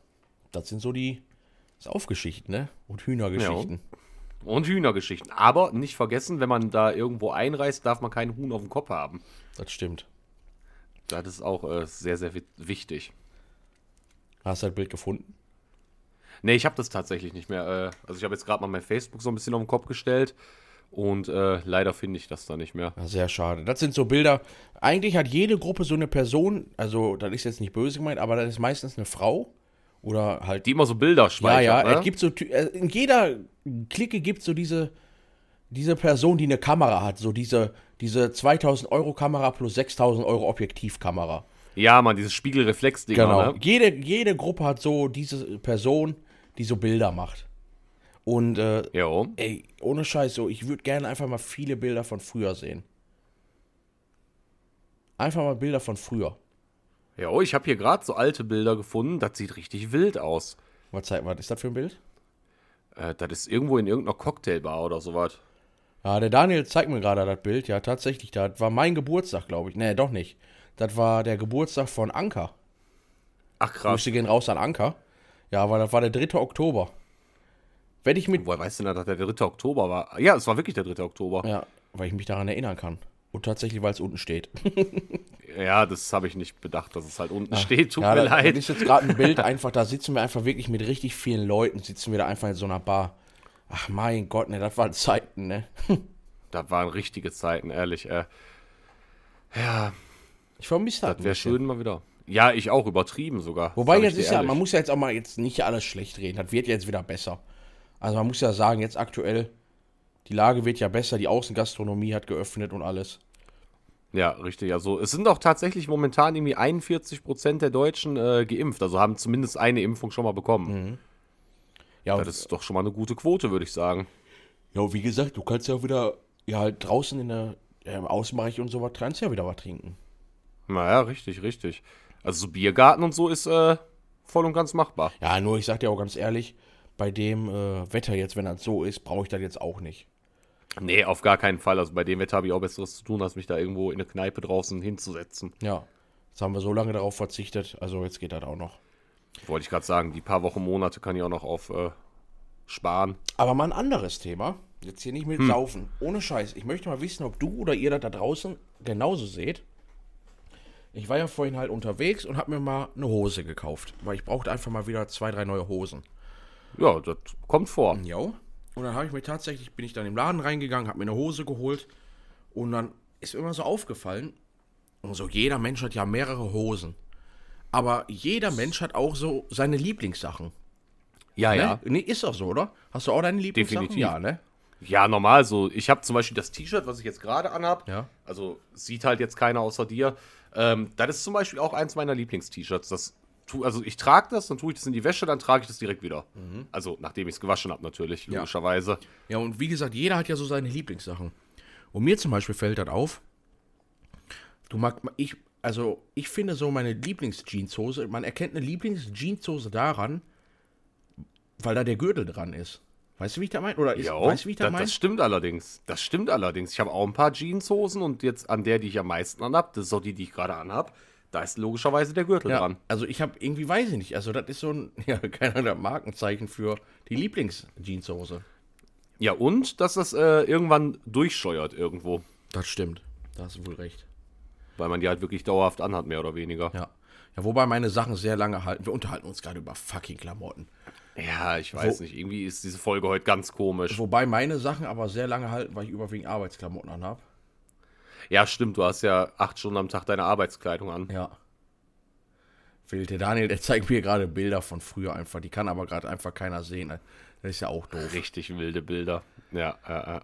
das sind so die Saufgeschichten, ne? Und Hühnergeschichten. Und Hühnergeschichten. Aber nicht vergessen, wenn man da irgendwo einreist, darf man keinen Huhn auf dem Kopf haben. Das stimmt. Das ist auch äh, sehr, sehr wi- wichtig. Hast du das Bild gefunden? Nee, ich habe das tatsächlich nicht mehr. Äh, also ich habe jetzt gerade mal mein Facebook so ein bisschen auf den Kopf gestellt. Und äh, leider finde ich das da nicht mehr. Ja, sehr schade. Das sind so Bilder. Eigentlich hat jede Gruppe so eine Person, also das ist jetzt nicht böse gemeint, aber das ist meistens eine Frau oder halt. Die immer so Bilder ja, speichern. ja, ne? es gibt so, äh, in jeder Clique gibt so diese, diese Person, die eine Kamera hat, so diese, diese 2000 Euro Kamera plus 6000 Euro Objektivkamera. Ja, man, dieses Spiegelreflex-Ding. Genau. Ne? Jede, jede Gruppe hat so diese Person, die so Bilder macht. Und äh, Jo. ey, ohne Scheiß, so, ich würde gerne einfach mal viele Bilder von früher sehen. Einfach mal Bilder von früher. Jo, ich habe hier gerade so alte Bilder gefunden. Das sieht richtig wild aus. Was, was ist das für ein Bild? Äh, das ist irgendwo in irgendeiner Cocktailbar oder sowas. Ja, der Daniel zeigt mir gerade das Bild. Ja, tatsächlich, das war mein Geburtstag, glaube ich. Nee, doch nicht. Das war der Geburtstag von Anker. Ach krass. Grüße gehen raus an Anker. Ja, aber das war der 3. Oktober. Wenn ich mit. Woher weißt du denn, dass der 3. Oktober war? Ja, es war wirklich der 3. Oktober. Ja, weil ich mich daran erinnern kann. Und tatsächlich, weil es unten steht. Ja, das habe ich nicht bedacht, dass es halt unten steht. Tut ja, mir das, leid. Das ist jetzt gerade ein Bild einfach, da sitzen wir einfach wirklich mit richtig vielen Leuten, sitzen wir da einfach in so einer Bar. Ach mein Gott, ne, das waren Zeiten, ne? Da waren richtige Zeiten, ehrlich. Äh, ja, Ich vermisse das. das wäre schön mal wieder. Ja, ich auch, übertrieben sogar. Wobei jetzt ist ja, ehrlich. man muss ja jetzt auch mal jetzt nicht alles schlecht reden. Das wird jetzt wieder besser. Also man muss ja sagen, jetzt aktuell, die Lage wird ja besser, die Außengastronomie hat geöffnet und alles. Ja, richtig. Also es sind auch tatsächlich momentan irgendwie 41 Prozent der Deutschen äh, geimpft. Also haben zumindest eine Impfung schon mal bekommen. Ja, Das ist doch schon mal eine gute Quote, würde ich sagen. ja, wie gesagt, du kannst ja auch wieder, ja, halt draußen in der, im Außenbereich und sowas, kannst ja wieder was trinken. Naja, richtig, richtig. Also so Biergarten und so ist äh, voll und ganz machbar. Ja, nur ich sag dir auch ganz ehrlich, bei dem äh, Wetter jetzt, wenn das so ist, brauche ich das jetzt auch nicht. Nee, auf gar keinen Fall. Also bei dem Wetter habe ich auch Besseres zu tun, als mich da irgendwo in eine Kneipe draußen hinzusetzen. Ja, jetzt haben wir so lange darauf verzichtet, also jetzt geht das auch noch. Wollte ich gerade sagen, die paar Wochen, Monate kann ich auch noch auf äh, sparen. Aber mal ein anderes Thema. Jetzt hier nicht mit Saufen. Ohne Scheiß. Ich möchte mal wissen, ob du oder ihr das da draußen genauso seht. Ich war ja vorhin halt unterwegs und habe mir mal eine Hose gekauft. Weil ich brauchte einfach mal wieder zwei, drei neue Hosen. Ja, das kommt vor. Jo. Und dann habe ich mir tatsächlich, bin ich dann im Laden reingegangen, habe mir eine Hose geholt. Und dann ist mir immer so aufgefallen, und so jeder Mensch hat ja mehrere Hosen. Aber jeder Mensch hat auch so seine Lieblingssachen. Ja, Ne? Nee, ist doch so, oder? Hast du auch deine Lieblingssachen? Definitiv. Ja, ne? Ja, normal so. Ich habe zum Beispiel das T-Shirt, was ich jetzt gerade anhab. Ja. Also sieht halt jetzt keiner außer dir. Ähm, das ist zum Beispiel auch eins meiner Lieblings-T-Shirts. Das tu, also ich trage das, dann tue ich das in die Wäsche, dann trage ich das direkt wieder. Also nachdem ich es gewaschen habe natürlich, Ja. logischerweise. Ja, und wie gesagt, jeder hat ja so seine Lieblingssachen. Und mir zum Beispiel fällt das auf. Du mag, ich, also ich finde so meine Lieblings-Jeanshose, man erkennt eine Lieblings-Jeanshose daran, weil da der Gürtel dran ist. Weißt du, wie ich da meine? Oder ist, Jo, weißt du, wie ich da das, meine? das stimmt allerdings. Das stimmt allerdings. Ich habe auch ein paar Jeanshosen und jetzt an der, die ich am meisten anhab, das ist auch die, die ich gerade anhab, da ist logischerweise der Gürtel Ja, dran. also ich habe irgendwie, weiß ich nicht, also das ist so ein, ja, keine Ahnung, Markenzeichen für die Lieblings-Jeanshose. Ja, und dass das äh, irgendwann durchscheuert irgendwo. Das stimmt. Da hast du wohl recht. Weil man die halt wirklich dauerhaft anhat, mehr oder weniger. Ja. Ja, wobei meine Sachen sehr lange halten. Wir unterhalten uns gerade über fucking Klamotten. Ja, ich weiß nicht. Irgendwie ist diese Folge heute ganz komisch. Wobei meine Sachen aber sehr lange halten, weil ich überwiegend Arbeitsklamotten anhab. Ja, stimmt. Du hast ja acht Stunden am Tag deine Arbeitskleidung an. Ja. Phil, der Daniel, der zeigt mir gerade Bilder von früher einfach. Die kann aber gerade einfach keiner sehen. Das ist ja auch doof. Richtig wilde Bilder. Ja, äh, äh.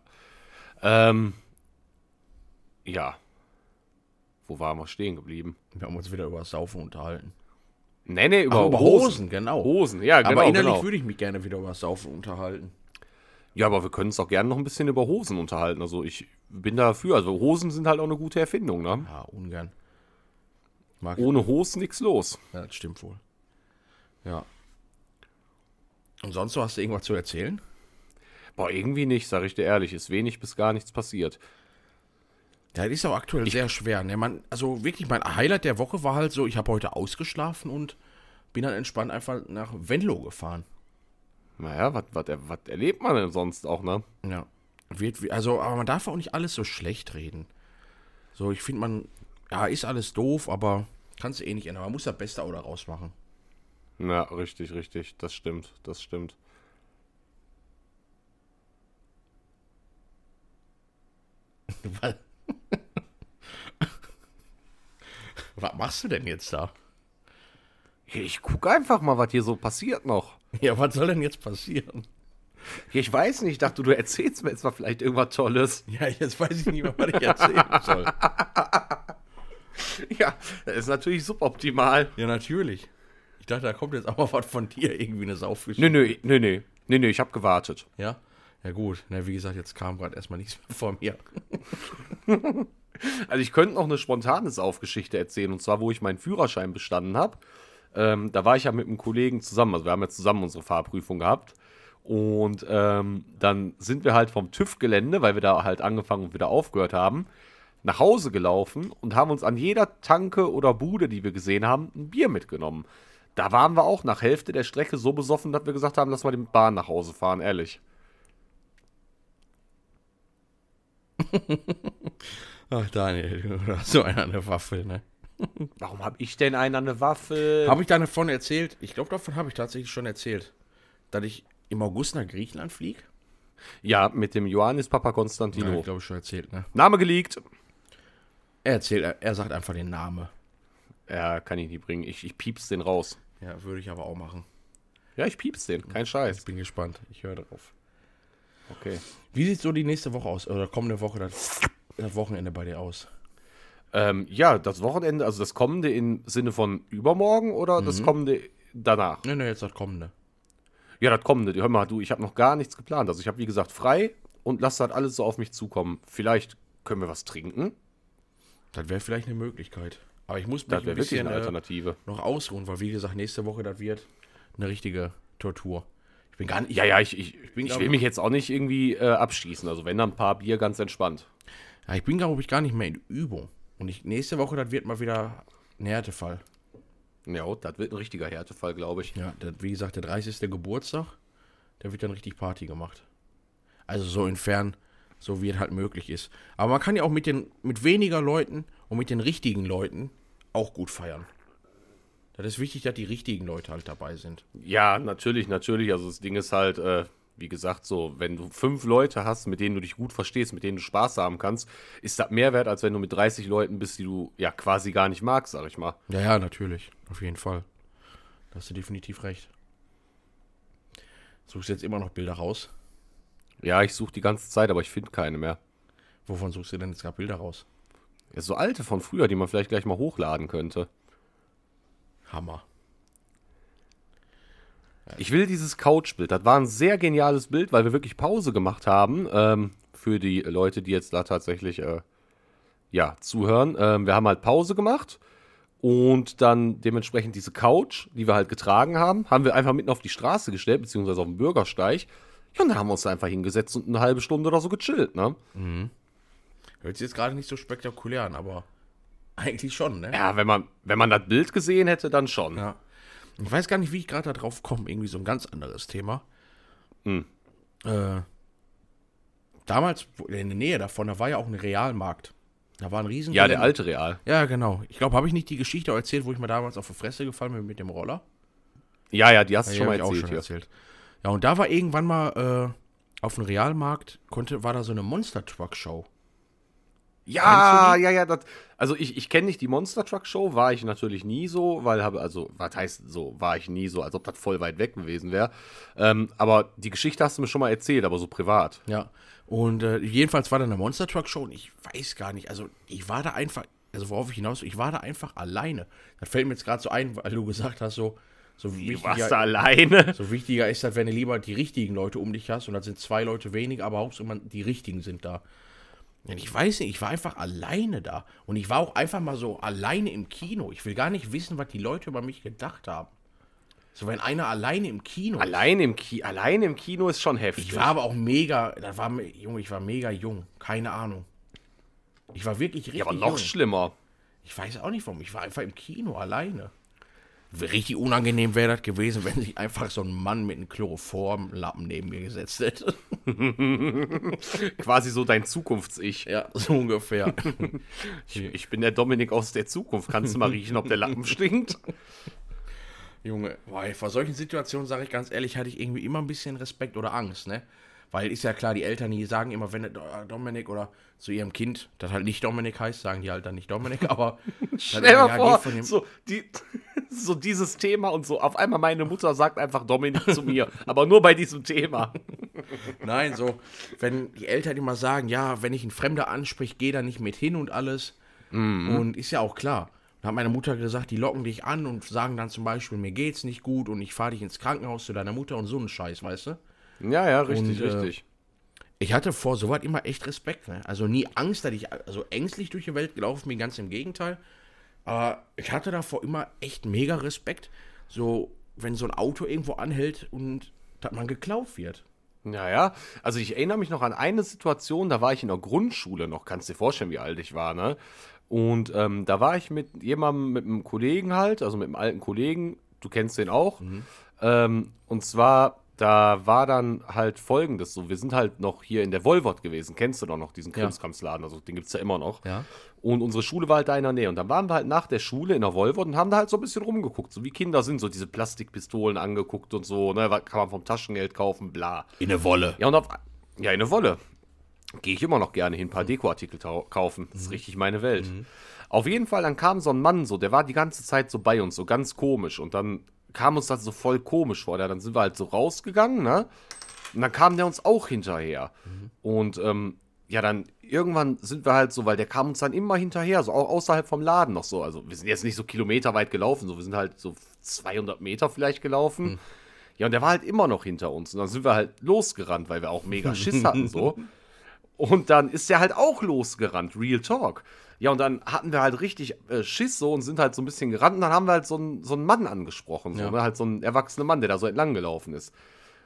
Ähm, ja. Wo waren wir stehen geblieben? Wir haben uns wieder über das Saufen unterhalten. Nee, nee, über, Ach, über Hosen. Hosen, genau. Hosen, ja, genau. aber innerlich genau. würde ich mich gerne wieder über Saufen unterhalten. Ja, aber wir können uns auch gerne noch ein bisschen über Hosen unterhalten. Also ich bin dafür. Also Hosen sind halt auch eine gute Erfindung, ne? Ja, ungern. Mag Ohne Hosen nichts los. Ja, das stimmt wohl. Ja. Und sonst so hast du irgendwas zu erzählen? Boah, irgendwie nicht, sag ich dir ehrlich. Ist wenig bis gar nichts passiert. Ja, das ist auch aktuell sehr schwer. Ne? Man, also wirklich, mein Highlight der Woche war halt so, ich habe heute ausgeschlafen und bin dann entspannt einfach nach Venlo gefahren. Naja, was erlebt man denn sonst auch, ne? Ja. Wird, wie- also, aber man darf auch nicht alles so schlecht reden. So, ich finde, man, ja, ist alles doof, aber kannst du eh nicht ändern. Man muss das Beste auch daraus machen. Ja, richtig, richtig. Das stimmt, das stimmt. Was? Machst du denn jetzt da? Ich guck einfach mal, was hier so passiert noch. Ja, was soll denn jetzt passieren? Ich weiß nicht, ich dachte, du erzählst mir jetzt mal vielleicht irgendwas Tolles. Ja, jetzt weiß ich nicht mehr, was ich erzählen soll. Ja, das ist natürlich suboptimal. Ja, natürlich. Ich dachte, da kommt jetzt auch mal was von dir, irgendwie eine Saufgeschichte. Nö, nö, nö, nö. Nö, nö, ich hab gewartet. Ja? Ja, gut. Na, wie gesagt, jetzt kam gerade erstmal nichts mehr von mir. Also ich könnte noch eine spontane Saufgeschichte erzählen. Und zwar, wo ich meinen Führerschein bestanden habe. Ähm, da war ich ja mit einem Kollegen zusammen. Also wir haben ja zusammen unsere Fahrprüfung gehabt. Und ähm, dann sind wir halt vom TÜV-Gelände, weil wir da halt angefangen und wieder aufgehört haben, nach Hause gelaufen und haben uns an jeder Tanke oder Bude, die wir gesehen haben, ein Bier mitgenommen. Da waren wir auch nach Hälfte der Strecke so besoffen, dass wir gesagt haben, lass mal die Bahn nach Hause fahren, ehrlich. Ach, Daniel, du hast so einer eine Waffe, ne? Warum habe ich denn einen an der Waffe? Habe ich davon erzählt? Ich glaube, davon habe ich tatsächlich schon erzählt. Dass ich im August nach Griechenland fliege? ja, mit dem Johannes Papa Ja, Konstantino. ich glaube, ich schon erzählt, ne? Name geleakt. Er erzählt, er, er sagt einfach den Namen. Ja, kann ich nicht bringen. Ich, ich pieps den raus. Ja, würde ich aber auch machen. Ja, ich pieps den. Kein Scheiß. Ich bin gespannt. Ich höre drauf. Okay. Wie sieht so die nächste Woche aus? Oder kommende Woche, das Wochenende bei dir aus? Ähm, ja, das Wochenende, also das kommende im Sinne von übermorgen oder das kommende danach? Ne, ne, jetzt das kommende. Ja, das kommende. Hör mal, du, ich habe noch gar nichts geplant. Also ich habe, wie gesagt, frei und lasse das alles so auf mich zukommen. Vielleicht können wir was trinken. Das wäre vielleicht eine Möglichkeit. Aber ich muss mich Das ein bisschen eine äh, Alternative. noch ausruhen, weil wie gesagt, nächste Woche, das wird eine richtige Tortur. Ich bin gar nicht. Ja, ja, ich, ich, ich, bin, glaub will ich- mich jetzt auch nicht irgendwie äh, abschießen. Also wenn dann ein paar Bier, ganz entspannt. Ja, ich bin, glaube ich, gar nicht mehr in Übung. Und ich, nächste Woche, das wird mal wieder ein Härtefall. Ja, das wird ein richtiger Härtefall, glaube ich. Ja, das, wie gesagt, der 30. Geburtstag, da wird dann richtig Party gemacht. Also so infern, so wie es halt möglich ist. Aber man kann ja auch mit den, mit weniger Leuten und mit den richtigen Leuten auch gut feiern. Das ist wichtig, dass die richtigen Leute halt dabei sind. Ja, natürlich, natürlich. Also das Ding ist halt, äh, wie gesagt, so, wenn du fünf Leute hast, mit denen du dich gut verstehst, mit denen du Spaß haben kannst, ist das mehr wert, als wenn du mit 30 Leuten bist, die du ja quasi gar nicht magst, sag ich mal. Ja, ja, natürlich. Auf jeden Fall. Da hast du definitiv recht. Suchst du jetzt immer noch Bilder raus? Ja, ich suche die ganze Zeit, aber ich finde keine mehr. Wovon suchst du denn jetzt gerade Bilder raus? Ja, so alte von früher, die man vielleicht gleich mal hochladen könnte. Hammer. Ich will dieses Couchbild. Das war ein sehr geniales Bild, weil wir wirklich Pause gemacht haben. Ähm, für die Leute, die jetzt da tatsächlich äh, ja, zuhören. Ähm, wir haben halt Pause gemacht und dann dementsprechend diese Couch, die wir halt getragen haben, haben wir einfach mitten auf die Straße gestellt, beziehungsweise auf den Bürgersteig. Ja, und dann haben wir uns da einfach hingesetzt und eine halbe Stunde oder so gechillt, ne? Hört sich jetzt gerade nicht so spektakulär an, aber eigentlich schon, ne? Ja, wenn man, wenn man das Bild gesehen hätte, dann schon. Ja. Ich weiß gar nicht, wie ich gerade da drauf komme. Irgendwie so ein ganz anderes Thema. Hm. Äh, damals, in der Nähe davon, da war ja auch ein Realmarkt. Da war ein riesen Ja, der alte Real. Ja, genau. Ich glaube, habe ich nicht die Geschichte erzählt, wo ich mir damals auf die Fresse gefallen bin mit dem Roller? Ja, ja, die hast du Ja, schon mal ich auch erzählt schon hier. erzählt. Ja, und da war irgendwann mal äh, auf dem Realmarkt, konnte, war da so eine Monster Truck Show. Ja, ja, ja. Das, also ich, ich kenne nicht die Monster Truck Show, war ich natürlich nie so, weil habe, also, was heißt so, war ich nie so, als ob das voll weit weg gewesen wäre. Ähm, aber die Geschichte hast du mir schon mal erzählt, aber so privat. Ja. Und äh, jedenfalls war da eine Monster Truck Show und ich weiß gar nicht, also ich war da einfach also worauf ich hinaus, ich war da einfach alleine. Das fällt mir jetzt gerade so ein, weil du gesagt hast, so, so da alleine. so wichtiger ist das, wenn du lieber die richtigen Leute um dich hast und das sind zwei Leute weniger, aber hauptsächlich die richtigen sind da. Und ich weiß nicht, ich war einfach alleine da. Und ich war auch einfach mal so alleine im Kino. Ich will gar nicht wissen, was die Leute über mich gedacht haben. So, wenn einer alleine im Kino. Allein im, Ki allein im Kino ist schon heftig. Ich war aber auch mega, das war, Junge, ich war mega jung. Keine Ahnung. Ich war wirklich richtig ja, aber noch jung. schlimmer. Ich weiß auch nicht warum. Ich war einfach im Kino alleine. Richtig unangenehm wäre das gewesen, wenn sich einfach so ein Mann mit einem Chloroformlappen neben mir gesetzt hätte. Quasi so dein Zukunfts-Ich. Ja, so ungefähr. Ich, ich bin der Dominik aus der Zukunft. Kannst du mal riechen, ob der Lappen stinkt? Junge, boah, vor solchen Situationen, sage ich ganz ehrlich, hatte ich irgendwie immer ein bisschen Respekt oder Angst, ne? Weil ist ja klar, die Eltern, die sagen immer, wenn der Dominik oder zu ihrem Kind, das halt nicht Dominik heißt, sagen die halt dann nicht Dominik, aber Stell dir mal vor, so, die, so dieses Thema und so. Auf einmal meine Mutter sagt einfach Dominik zu mir. Aber nur bei diesem Thema. Nein, so, wenn die Eltern immer sagen, ja, wenn ich einen Fremder anspreche, geh da nicht mit hin und alles. Und ist ja auch klar. Dann hat meine Mutter gesagt, die locken dich an und sagen dann zum Beispiel, mir geht's nicht gut und ich fahre dich ins Krankenhaus zu deiner Mutter und so einen Scheiß, weißt du? Ja, ja, richtig, Und, äh, richtig. Ich hatte vor sowas immer echt Respekt, ne? Also nie Angst, dass ich also ängstlich durch die Welt gelaufen bin, ganz im Gegenteil. Aber ich hatte davor immer echt mega Respekt. So, wenn so ein Auto irgendwo anhält und dass man geklaut wird. Ja, ja. Also ich erinnere mich noch an eine Situation, da war ich in der Grundschule noch, kannst dir vorstellen, wie alt ich war, ne? Und ähm, da war ich mit jemandem, mit einem Kollegen halt, also mit einem alten Kollegen, du kennst den auch. Ähm, und zwar, da war dann halt folgendes so, wir sind halt noch hier in der Wolvot gewesen, kennst du doch noch diesen. Krimskramsladen, also den gibt es ja immer noch. Ja. Und unsere Schule war halt da in der Nähe. Und dann waren wir halt nach der Schule in der Wolvot und haben da halt so ein bisschen rumgeguckt, so wie Kinder sind, so diese Plastikpistolen angeguckt und so, ne, was kann man vom Taschengeld kaufen, bla. In der Wolle. Ja, und auf. Ja, in eine Wolle. Gehe ich immer noch gerne hin, ein paar Dekoartikel kaufen. Das ist richtig meine Welt. Auf jeden Fall, dann kam so ein Mann so, der war die ganze Zeit so bei uns, so ganz komisch. Und dann kam uns das so voll komisch vor. Ja, dann sind wir halt so rausgegangen, ne? Und dann kam der uns auch hinterher. Und ähm, ja, dann irgendwann sind wir halt so, weil der kam uns dann immer hinterher, so auch außerhalb vom Laden noch so. Also wir sind jetzt nicht so kilometerweit gelaufen, so wir sind halt so 200 Meter vielleicht gelaufen. Ja, und der war halt immer noch hinter uns. Und dann sind wir halt losgerannt, weil wir auch mega Schiss hatten so. Und dann ist der halt auch losgerannt, Real Talk. Ja, und dann hatten wir halt richtig äh, Schiss so und sind halt so ein bisschen gerannt. Und dann haben wir halt so einen, so einen Mann angesprochen, so, Ja. ne? halt so einen erwachsenen Mann, der da so entlang gelaufen ist.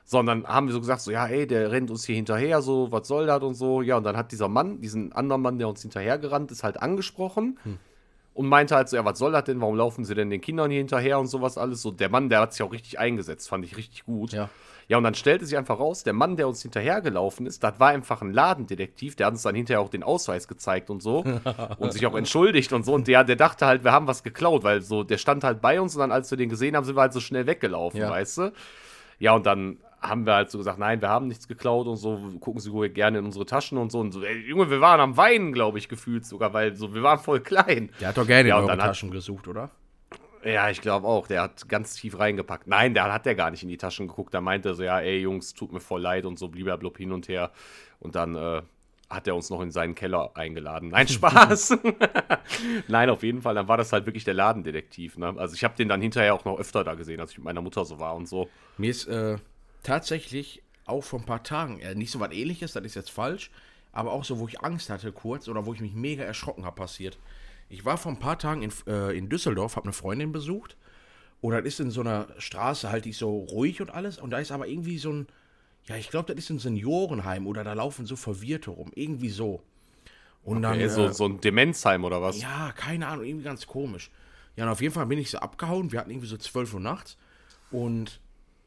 So, und dann haben wir so gesagt, so, ja, ey, der rennt uns hier hinterher, so, was soll das und so. Ja, und dann hat dieser Mann, diesen anderen Mann, der uns hinterhergerannt ist, halt angesprochen und meinte halt so, ja, was soll das denn? Warum laufen sie denn den Kindern hier hinterher und sowas alles? So, der Mann, der hat sich auch richtig eingesetzt, fand ich richtig gut. Ja. Ja, und dann stellte sich einfach raus, der Mann, der uns hinterhergelaufen ist, das war einfach ein Ladendetektiv, der hat uns dann hinterher auch den Ausweis gezeigt und so und sich auch entschuldigt und so. Und der, der dachte halt, wir haben was geklaut, weil so, der stand halt bei uns und dann, als wir den gesehen haben, sind wir halt so schnell weggelaufen, Ja. weißt du? Ja, und dann haben wir halt so gesagt, nein, wir haben nichts geklaut und so, gucken Sie wohl gerne in unsere Taschen und so. Und so, ey, Junge, wir waren am Weinen, glaube ich, gefühlt sogar, weil so, wir waren voll klein. Der hat doch gerne Ja, in eure dann hat- Taschen gesucht, oder? Ja, ich glaube auch. Der hat ganz tief reingepackt. Nein, der hat der gar nicht in die Taschen geguckt. Da meinte er so, ja, ey Jungs, tut mir voll leid und so blub hin und her. Und dann äh, hat er uns noch in seinen Keller eingeladen. Nein, Spaß. Nein, auf jeden Fall. Dann war das halt wirklich der Ladendetektiv. Ne? Also ich habe den dann hinterher auch noch öfter da gesehen, als ich mit meiner Mutter so war und so. Mir ist äh, tatsächlich auch vor ein paar Tagen, äh, nicht so was ähnliches, das ist jetzt falsch, aber auch so, wo ich Angst hatte kurz oder wo ich mich mega erschrocken habe, passiert. Ich war vor ein paar Tagen in, äh, in Düsseldorf, habe eine Freundin besucht und das ist in so einer Straße halt nicht so ruhig und alles und da ist aber irgendwie so ein, ja, ich glaube, das ist ein Seniorenheim oder da laufen so Verwirrte rum, irgendwie so. Und dann, Ey, so, äh, so ein Demenzheim oder was? ja, keine Ahnung, irgendwie ganz komisch. Ja, und auf jeden Fall bin ich so abgehauen. Wir hatten irgendwie so 12 Uhr nachts. Und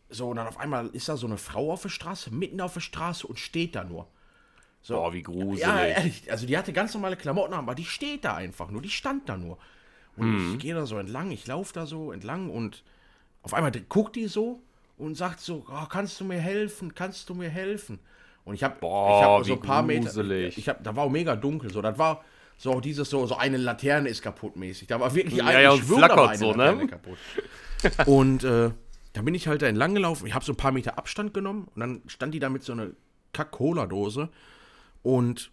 so, und dann auf einmal ist da so eine Frau auf der Straße, mitten auf der Straße und steht da nur. So. Boah, wie gruselig. Ja, ehrlich, also die hatte ganz normale Klamotten an, aber die steht da einfach nur, die stand da nur. Und Mhm. ich gehe da so entlang, ich laufe da so entlang und auf einmal guckt die so und sagt so, oh, kannst du mir helfen, kannst du mir helfen? Und ich habe hab so ein paar Meter, gruselig. ich hab, da war auch mega dunkel, so, das war so auch dieses so, so eine Laterne ist kaputt mäßig. Da war wirklich Ja, eine, ja, ich und flackert eine so, ne? Kaputt. Und äh, da bin ich halt da entlang gelaufen. Ich habe so ein paar Meter Abstand genommen und dann stand die da mit so einer Kack-Cola-Dose und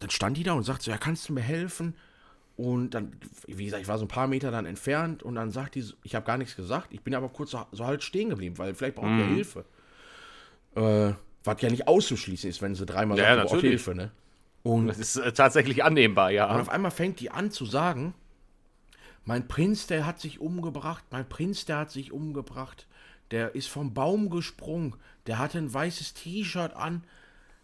dann stand die da und sagt so, ja, kannst du mir helfen? Und dann, wie gesagt, ich war so ein paar Meter dann entfernt und dann sagt die, so- ich habe gar nichts gesagt, ich bin aber kurz so, so halt stehen geblieben, weil vielleicht braucht ihr Mhm. Hilfe. Äh, was ja nicht auszuschließen ist, wenn sie dreimal Ja, sagt, ihr natürlich. Hilfe, ne? Und Das ist äh, tatsächlich annehmbar, und ja. auf einmal fängt die an zu sagen, mein Prinz, der hat sich umgebracht, mein Prinz, der hat sich umgebracht, der ist vom Baum gesprungen, der hatte ein weißes T-Shirt an.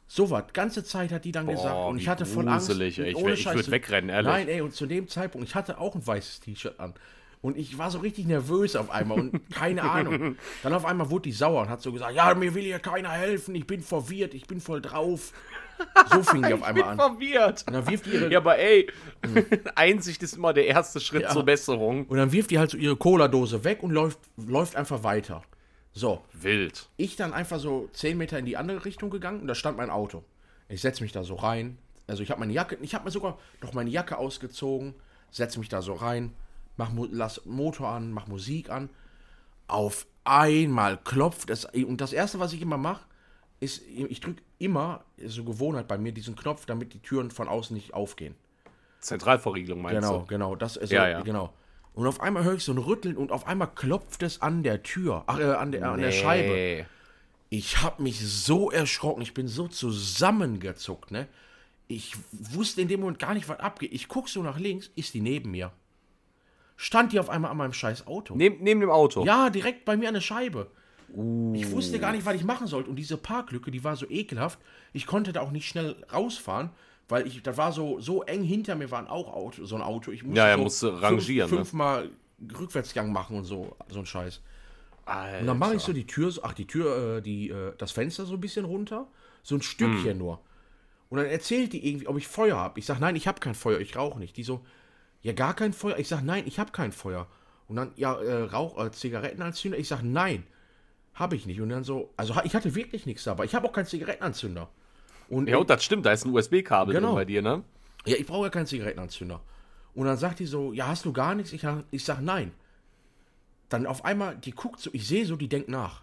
So was, ganze Zeit hat die dann gesagt. Und ich hatte voll Angst. gruselig, ey. Ich ohne ich Scheiß. würd wegrennen, ehrlich. Nein, ey, und zu dem Zeitpunkt, ich hatte auch ein weißes T-Shirt an. Und ich war so richtig nervös auf einmal und keine Ahnung. Dann auf einmal wurde die sauer und hat so gesagt, ja, mir will hier keiner helfen, ich bin verwirrt, ich bin voll drauf. So fing die auf Ich einmal bin an. verwirrt. Und dann wirft die ihre Ja, aber ey, Einsicht ist immer der erste Schritt Ja. zur Besserung. Und dann wirft die halt so ihre Cola-Dose weg und läuft, läuft einfach weiter. So, Wild. ich dann einfach so 10 Meter in die andere Richtung gegangen und da stand mein Auto. Ich setze mich da so rein. Also ich habe meine Jacke, ich habe mir sogar noch meine Jacke ausgezogen, setze mich da so rein, mach, lass Motor an, mach Musik an. Auf einmal klopft es. Und das erste, was ich immer mache, ist, ich drücke immer, so Gewohnheit bei mir, diesen Knopf, damit die Türen von außen nicht aufgehen. Zentralverriegelung meinst Genau, du? genau. Das ist Ja, ja. genau. Und auf einmal höre ich so ein Rütteln und auf einmal klopft es an der Tür, ach, äh, an, der, an der Scheibe. Ich habe mich so erschrocken, ich bin so zusammengezuckt, ne? Ich wusste in dem Moment gar nicht, was abgeht. Ich gucke so nach links, ist die neben mir. Stand die auf einmal an meinem scheiß Auto. Neben, neben dem Auto. Ja, direkt bei mir an der Scheibe. Ich wusste gar nicht, was ich machen sollte. Und diese Parklücke, die war so ekelhaft. Ich konnte da auch nicht schnell rausfahren, weil ich, da war so, so eng hinter mir war ein auch Auto, so ein Auto. Ich musste Ja, ja, so musste rangieren, ne? Fünf, fünfmal Rückwärtsgang machen und so, so ein Scheiß. Alter. Und dann mache ich so die Tür, so- ach, die Tür, äh, die, äh, das Fenster so ein bisschen runter. So ein Stückchen Hm. nur. Und dann erzählt die irgendwie, ob ich Feuer habe. Ich sage, nein, ich habe kein Feuer, ich rauche nicht. Die so, ja, gar kein Feuer. Ich sage, nein, ich habe kein Feuer. Und dann, ja, äh, Rauch, äh, Zigarettenanzünder. Ich sage, nein, habe ich nicht. Und dann so, also ich hatte wirklich nichts dabei. Ich habe auch keinen Zigarettenanzünder. Und Ja, und das stimmt, da ist ein USB-Kabel Genau. bei dir, ne? ja, ich brauche ja keinen Zigarettenanzünder. Und dann sagt die so, ja, hast du gar nichts? Ich, ich sag, nein. Dann auf einmal, die guckt so, ich sehe so, die denkt nach.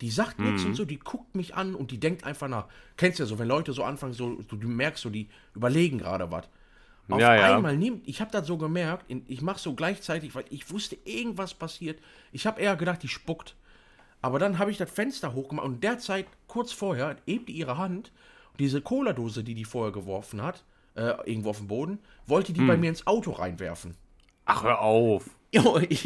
Die sagt Mhm. nichts und so, die guckt mich an und die denkt einfach nach. Kennst ja so, wenn Leute so anfangen, so, du, du merkst so, die überlegen gerade was. Auf Ja, ja. einmal nimmt, ich habe das so gemerkt, ich mache so gleichzeitig, weil ich wusste, irgendwas passiert. Ich habe eher gedacht, die spuckt. Aber dann habe ich das Fenster hochgemacht und derzeit, kurz vorher, hebt die ihre Hand und diese Cola-Dose, die die vorher geworfen hat, äh, irgendwo auf dem Boden, wollte die Hm. bei mir ins Auto reinwerfen. Ach, hör auf. Ich,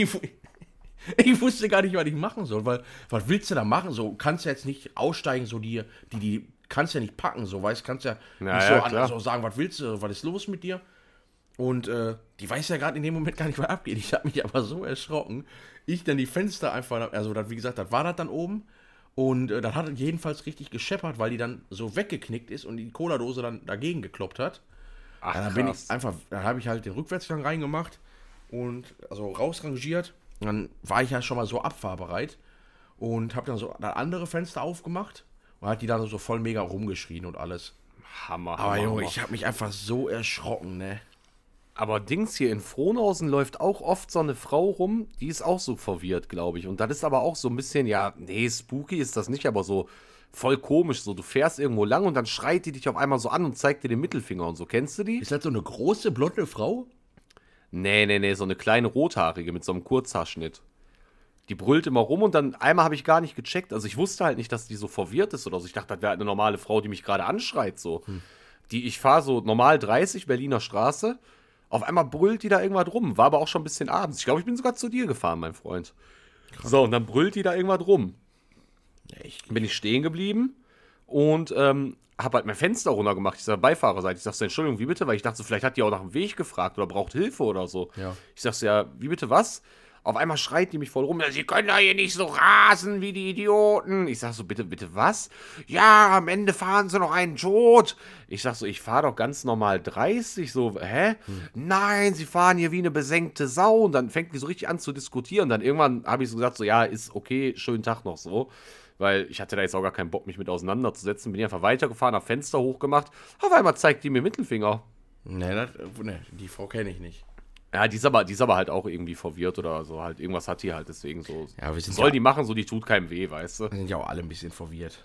ich wusste gar nicht, was ich machen soll, weil, was willst du da machen? So, kannst du jetzt nicht aussteigen, so die, die, die kannst ja nicht packen, so, weißt, kannst ja Ja, nicht ja, so, an, so sagen, was willst du, was ist los mit dir? Und äh, die weiß ja gerade in dem Moment gar nicht, was abgeht. Ich habe mich aber so erschrocken. Ich dann die Fenster einfach, also das, wie gesagt, das war das dann oben. Und äh, das hat jedenfalls richtig gescheppert, weil die dann so weggeknickt ist und die Cola-Dose dann dagegen gekloppt hat. Ach, Ja, dann bin ich einfach, dann habe ich halt den Rückwärtsgang reingemacht und also rausrangiert. Und dann war ich ja schon mal so abfahrbereit und habe dann so das andere Fenster aufgemacht und hat die dann so voll mega rumgeschrien und alles. Hammer, Aber Hammer, Junge, ich habe mich einfach so erschrocken, ne? Aber Dings hier in Frohnhausen läuft auch oft so eine Frau rum, die ist auch so verwirrt, glaube ich. Und das ist aber auch so ein bisschen, ja, nee, spooky ist das nicht, aber so voll komisch. So, du fährst irgendwo lang und dann schreit die dich auf einmal so an und zeigt dir den Mittelfinger und so. Kennst du die? Ist das so eine große blonde Frau? Nee, nee, nee, so eine kleine rothaarige mit so einem Kurzhaarschnitt. Die brüllt immer rum und dann einmal habe ich gar nicht gecheckt. Also ich wusste halt nicht, dass die so verwirrt ist oder so. Ich dachte, das wäre halt eine normale Frau, die mich gerade anschreit so. Die, ich fahre so normal 30 Berliner Straße. Auf einmal brüllt die da irgendwas rum. War aber auch schon ein bisschen abends. Ich glaube, ich bin sogar zu dir gefahren, mein Freund. So, und dann brüllt die da irgendwas rum. Echt? Bin ich stehen geblieben und ähm, habe halt mein Fenster runtergemacht. Ich sage, Beifahrerseite. Ich sag so, Entschuldigung, wie bitte? Weil ich dachte, so, vielleicht hat die auch nach dem Weg gefragt oder braucht Hilfe oder so. Ja. Ich sag so, ja, wie bitte was? Auf einmal schreit die mich voll rum. Sie können da hier nicht so rasen wie die Idioten. Ich sag so, bitte, bitte was? Ja, am Ende fahren sie noch einen tot. Ich sag so, ich fahre doch ganz normal 30. So, hä? Nein, sie fahren hier wie eine besenkte Sau. Und dann fängt die so richtig an zu diskutieren. Dann irgendwann habe ich so gesagt, so, ja, ist okay, schönen Tag noch so. Weil ich hatte da jetzt auch gar keinen Bock, mich mit auseinanderzusetzen. Bin einfach weitergefahren, hab Fenster hochgemacht. Auf einmal zeigt die mir Mittelfinger. Ne, das, ne, die Frau kenne ich nicht. Ja, die ist, aber, die ist aber halt auch irgendwie verwirrt oder so. Halt, irgendwas hat die halt deswegen so. Ja, wir sind Soll ja- die machen, so die tut keinem weh, weißt du? Wir sind ja auch alle ein bisschen verwirrt.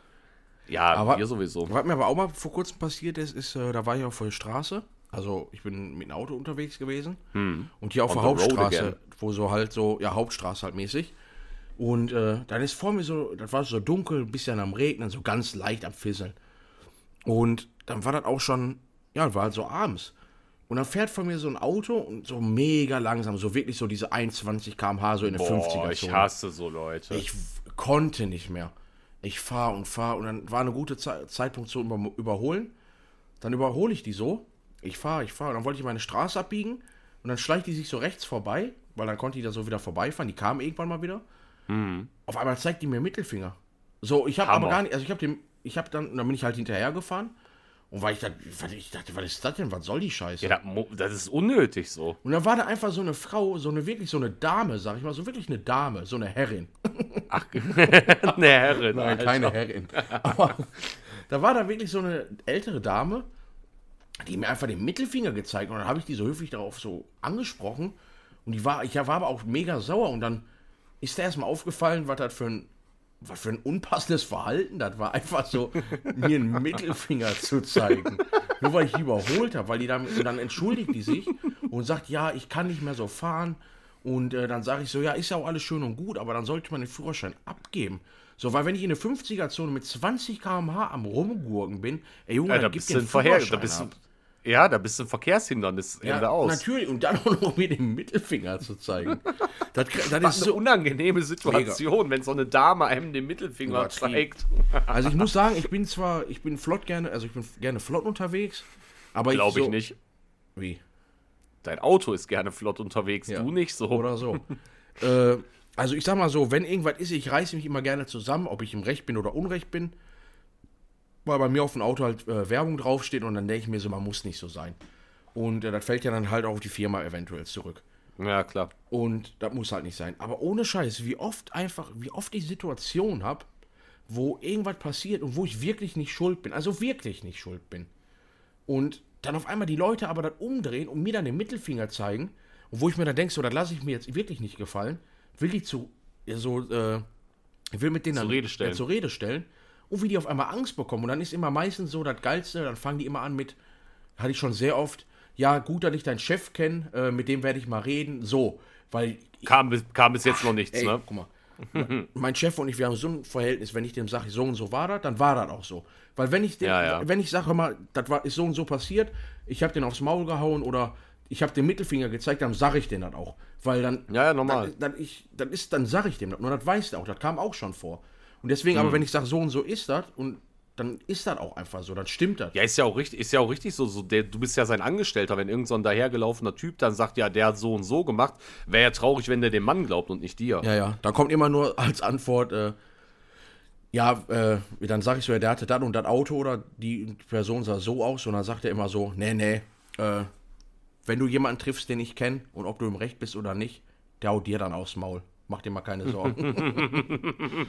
Ja, Aber- wir sowieso. Was mir aber auch mal vor kurzem passiert ist, ist, äh, da war ich auf der Straße Also ich bin mit dem Auto unterwegs gewesen. Und hier auf On der Hauptstraße, wo so halt so, ja, Hauptstraße halt mäßig. Und äh, dann ist vor mir so, das war so dunkel, ein bisschen am Regnen, so ganz leicht am Fisseln. Und dann war das auch schon, ja, war halt so abends. Und dann fährt vor mir so ein Auto und so mega langsam, so wirklich so diese 21 km/h, so in der 50er Boah, Zone. ich hasse so Leute. Ich konnte nicht mehr. Ich fahre und fahre und dann war eine gute Ze Zeitpunkt zu über überholen. Dann überhole ich die so. Ich fahre, ich fahre. Und dann wollte ich meine Straße abbiegen und dann schleicht die sich so rechts vorbei, weil dann konnte die da so wieder vorbeifahren. Die kam irgendwann mal wieder. Auf einmal zeigt die mir Mittelfinger. So, ich habe aber gar nicht, also ich habe dem, ich habe dann, dann bin ich halt hinterher gefahren. Und weil ich, weil ich dachte, was ist das denn? Was soll die Scheiße? ja, das, das ist unnötig so. Und dann war da einfach so eine Frau, so eine wirklich so eine Dame, sag ich mal, so wirklich eine Dame, so eine Herrin. Eine Herrin. Nein, Alter. keine Herrin. Aber da war da wirklich so eine ältere Dame, die mir einfach den Mittelfinger gezeigt und dann habe ich die so höflich darauf so angesprochen und die war, ich war aber auch mega sauer und dann ist da erstmal aufgefallen, was das für ein, was für ein unpassendes Verhalten das war, einfach so mir einen Mittelfinger zu zeigen. Nur weil ich die überholt habe, weil die dann, dann entschuldigt die sich und sagt, ja, ich kann nicht mehr so fahren. Und äh, dann sage ich so, ja, ist ja auch alles schön und gut, aber dann sollte man den Führerschein abgeben. So, weil wenn ich in der 50er-Zone mit 20 km/h am Rumgurken bin, ey Junge, Ja, da bist den ein Verkehr, da bist du. Ja, da bist du ein Verkehrshindernis Ja, Ende aus. natürlich. Und dann auch noch mir den Mittelfinger zu zeigen. Das, das Das ist eine so, unangenehme Situation, wenn so eine Dame einem den Mittelfinger zeigt. also ich muss sagen, ich bin zwar, ich bin flott gerne, also ich bin gerne flott unterwegs, aber Glaube ich so, nicht. Wie? Dein Auto ist gerne flott unterwegs, Ja. du nicht so. Oder so. äh, also ich sag mal so, wenn irgendwas ist, ich reiße mich immer gerne zusammen, ob ich im Recht bin oder Unrecht bin. Weil bei mir auf dem Auto halt äh, Werbung draufsteht und dann denke ich mir so, man muss nicht so sein. Und äh, das fällt ja dann halt auch auf die Firma eventuell zurück. Ja, klar. Und das muss halt nicht sein. Aber ohne Scheiß, wie oft einfach, wie oft ich Situation habe, wo irgendwas passiert und wo ich wirklich nicht schuld bin. Also wirklich nicht schuld bin. Und dann auf einmal die Leute aber dann umdrehen und mir dann den Mittelfinger zeigen. Und wo ich mir dann denke, so, das lasse ich mir jetzt wirklich nicht gefallen. Will die zu, ja, so, äh, will mit denen Zur dann, Rede stellen. Ja, zur Rede stellen. Und wie die auf einmal Angst bekommen. Und dann ist immer meistens so das Geilste, dann fangen die immer an mit, hatte ich schon sehr oft, ja, gut, dass ich deinen Chef kenne, äh, mit dem werde ich mal reden. So, weil Kam, bis- kam bis jetzt noch nichts, Ey, ne? guck mal. mein Chef und ich, wir haben so ein Verhältnis, wenn ich dem sage, so und so war das, dann war das auch so. Weil wenn ich dem, Ja, ja. wenn ich sage, mal, das war, ist so und so passiert, ich habe den aufs Maul gehauen oder ich habe den Mittelfinger gezeigt, dann sage ich den das auch. Weil dann, Ja, ja, normal. dann, dann, ich, dann, ist, dann sage ich dem das. Nur das weiß der auch, das kam auch schon vor. Und deswegen, Hm. aber wenn ich sage, so und so ist das, und dann ist das auch einfach so, dann stimmt das. Ja, ist ja auch richtig, ist ja auch richtig so, so der, du bist ja sein Angestellter, wenn irgend so ein dahergelaufener Typ dann sagt, ja, der hat so und so gemacht, wäre ja traurig, wenn der dem Mann glaubt und nicht dir. Ja, ja. Da kommt immer nur als Antwort, äh, ja, äh, dann sage ich so, ja, der hatte das und das Auto oder die Person sah so aus und dann sagt er immer so, nee, nee, äh, wenn du jemanden triffst, den ich kenne und ob du im Recht bist oder nicht, der haut dir dann aufs Maul. Mach dir mal keine Sorgen.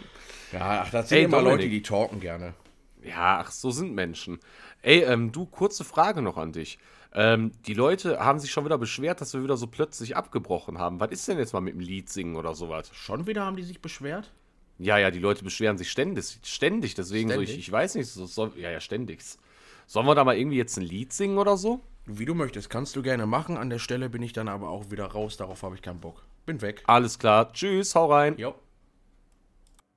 ja, ach, das sind Ey, immer Dominik. Leute, die talken gerne. Ja, ach, so sind Menschen. Ey, ähm, du, kurze Frage noch an dich. Ähm, die Leute haben sich schon wieder beschwert, dass wir wieder so plötzlich abgebrochen haben. Was ist denn jetzt mal mit dem Lied singen oder sowas? Schon wieder haben die sich beschwert? Ja, ja, die Leute beschweren sich ständig, ständig, deswegen so, ich, Ständig? ich weiß nicht, so, soll, ja, ja, ständig. Sollen wir da mal irgendwie jetzt ein Lied singen oder so? Wie du möchtest, kannst du gerne machen. An der Stelle bin ich dann aber auch wieder raus. Darauf habe ich keinen Bock. Bin weg. Alles klar, tschüss, hau rein. Jo.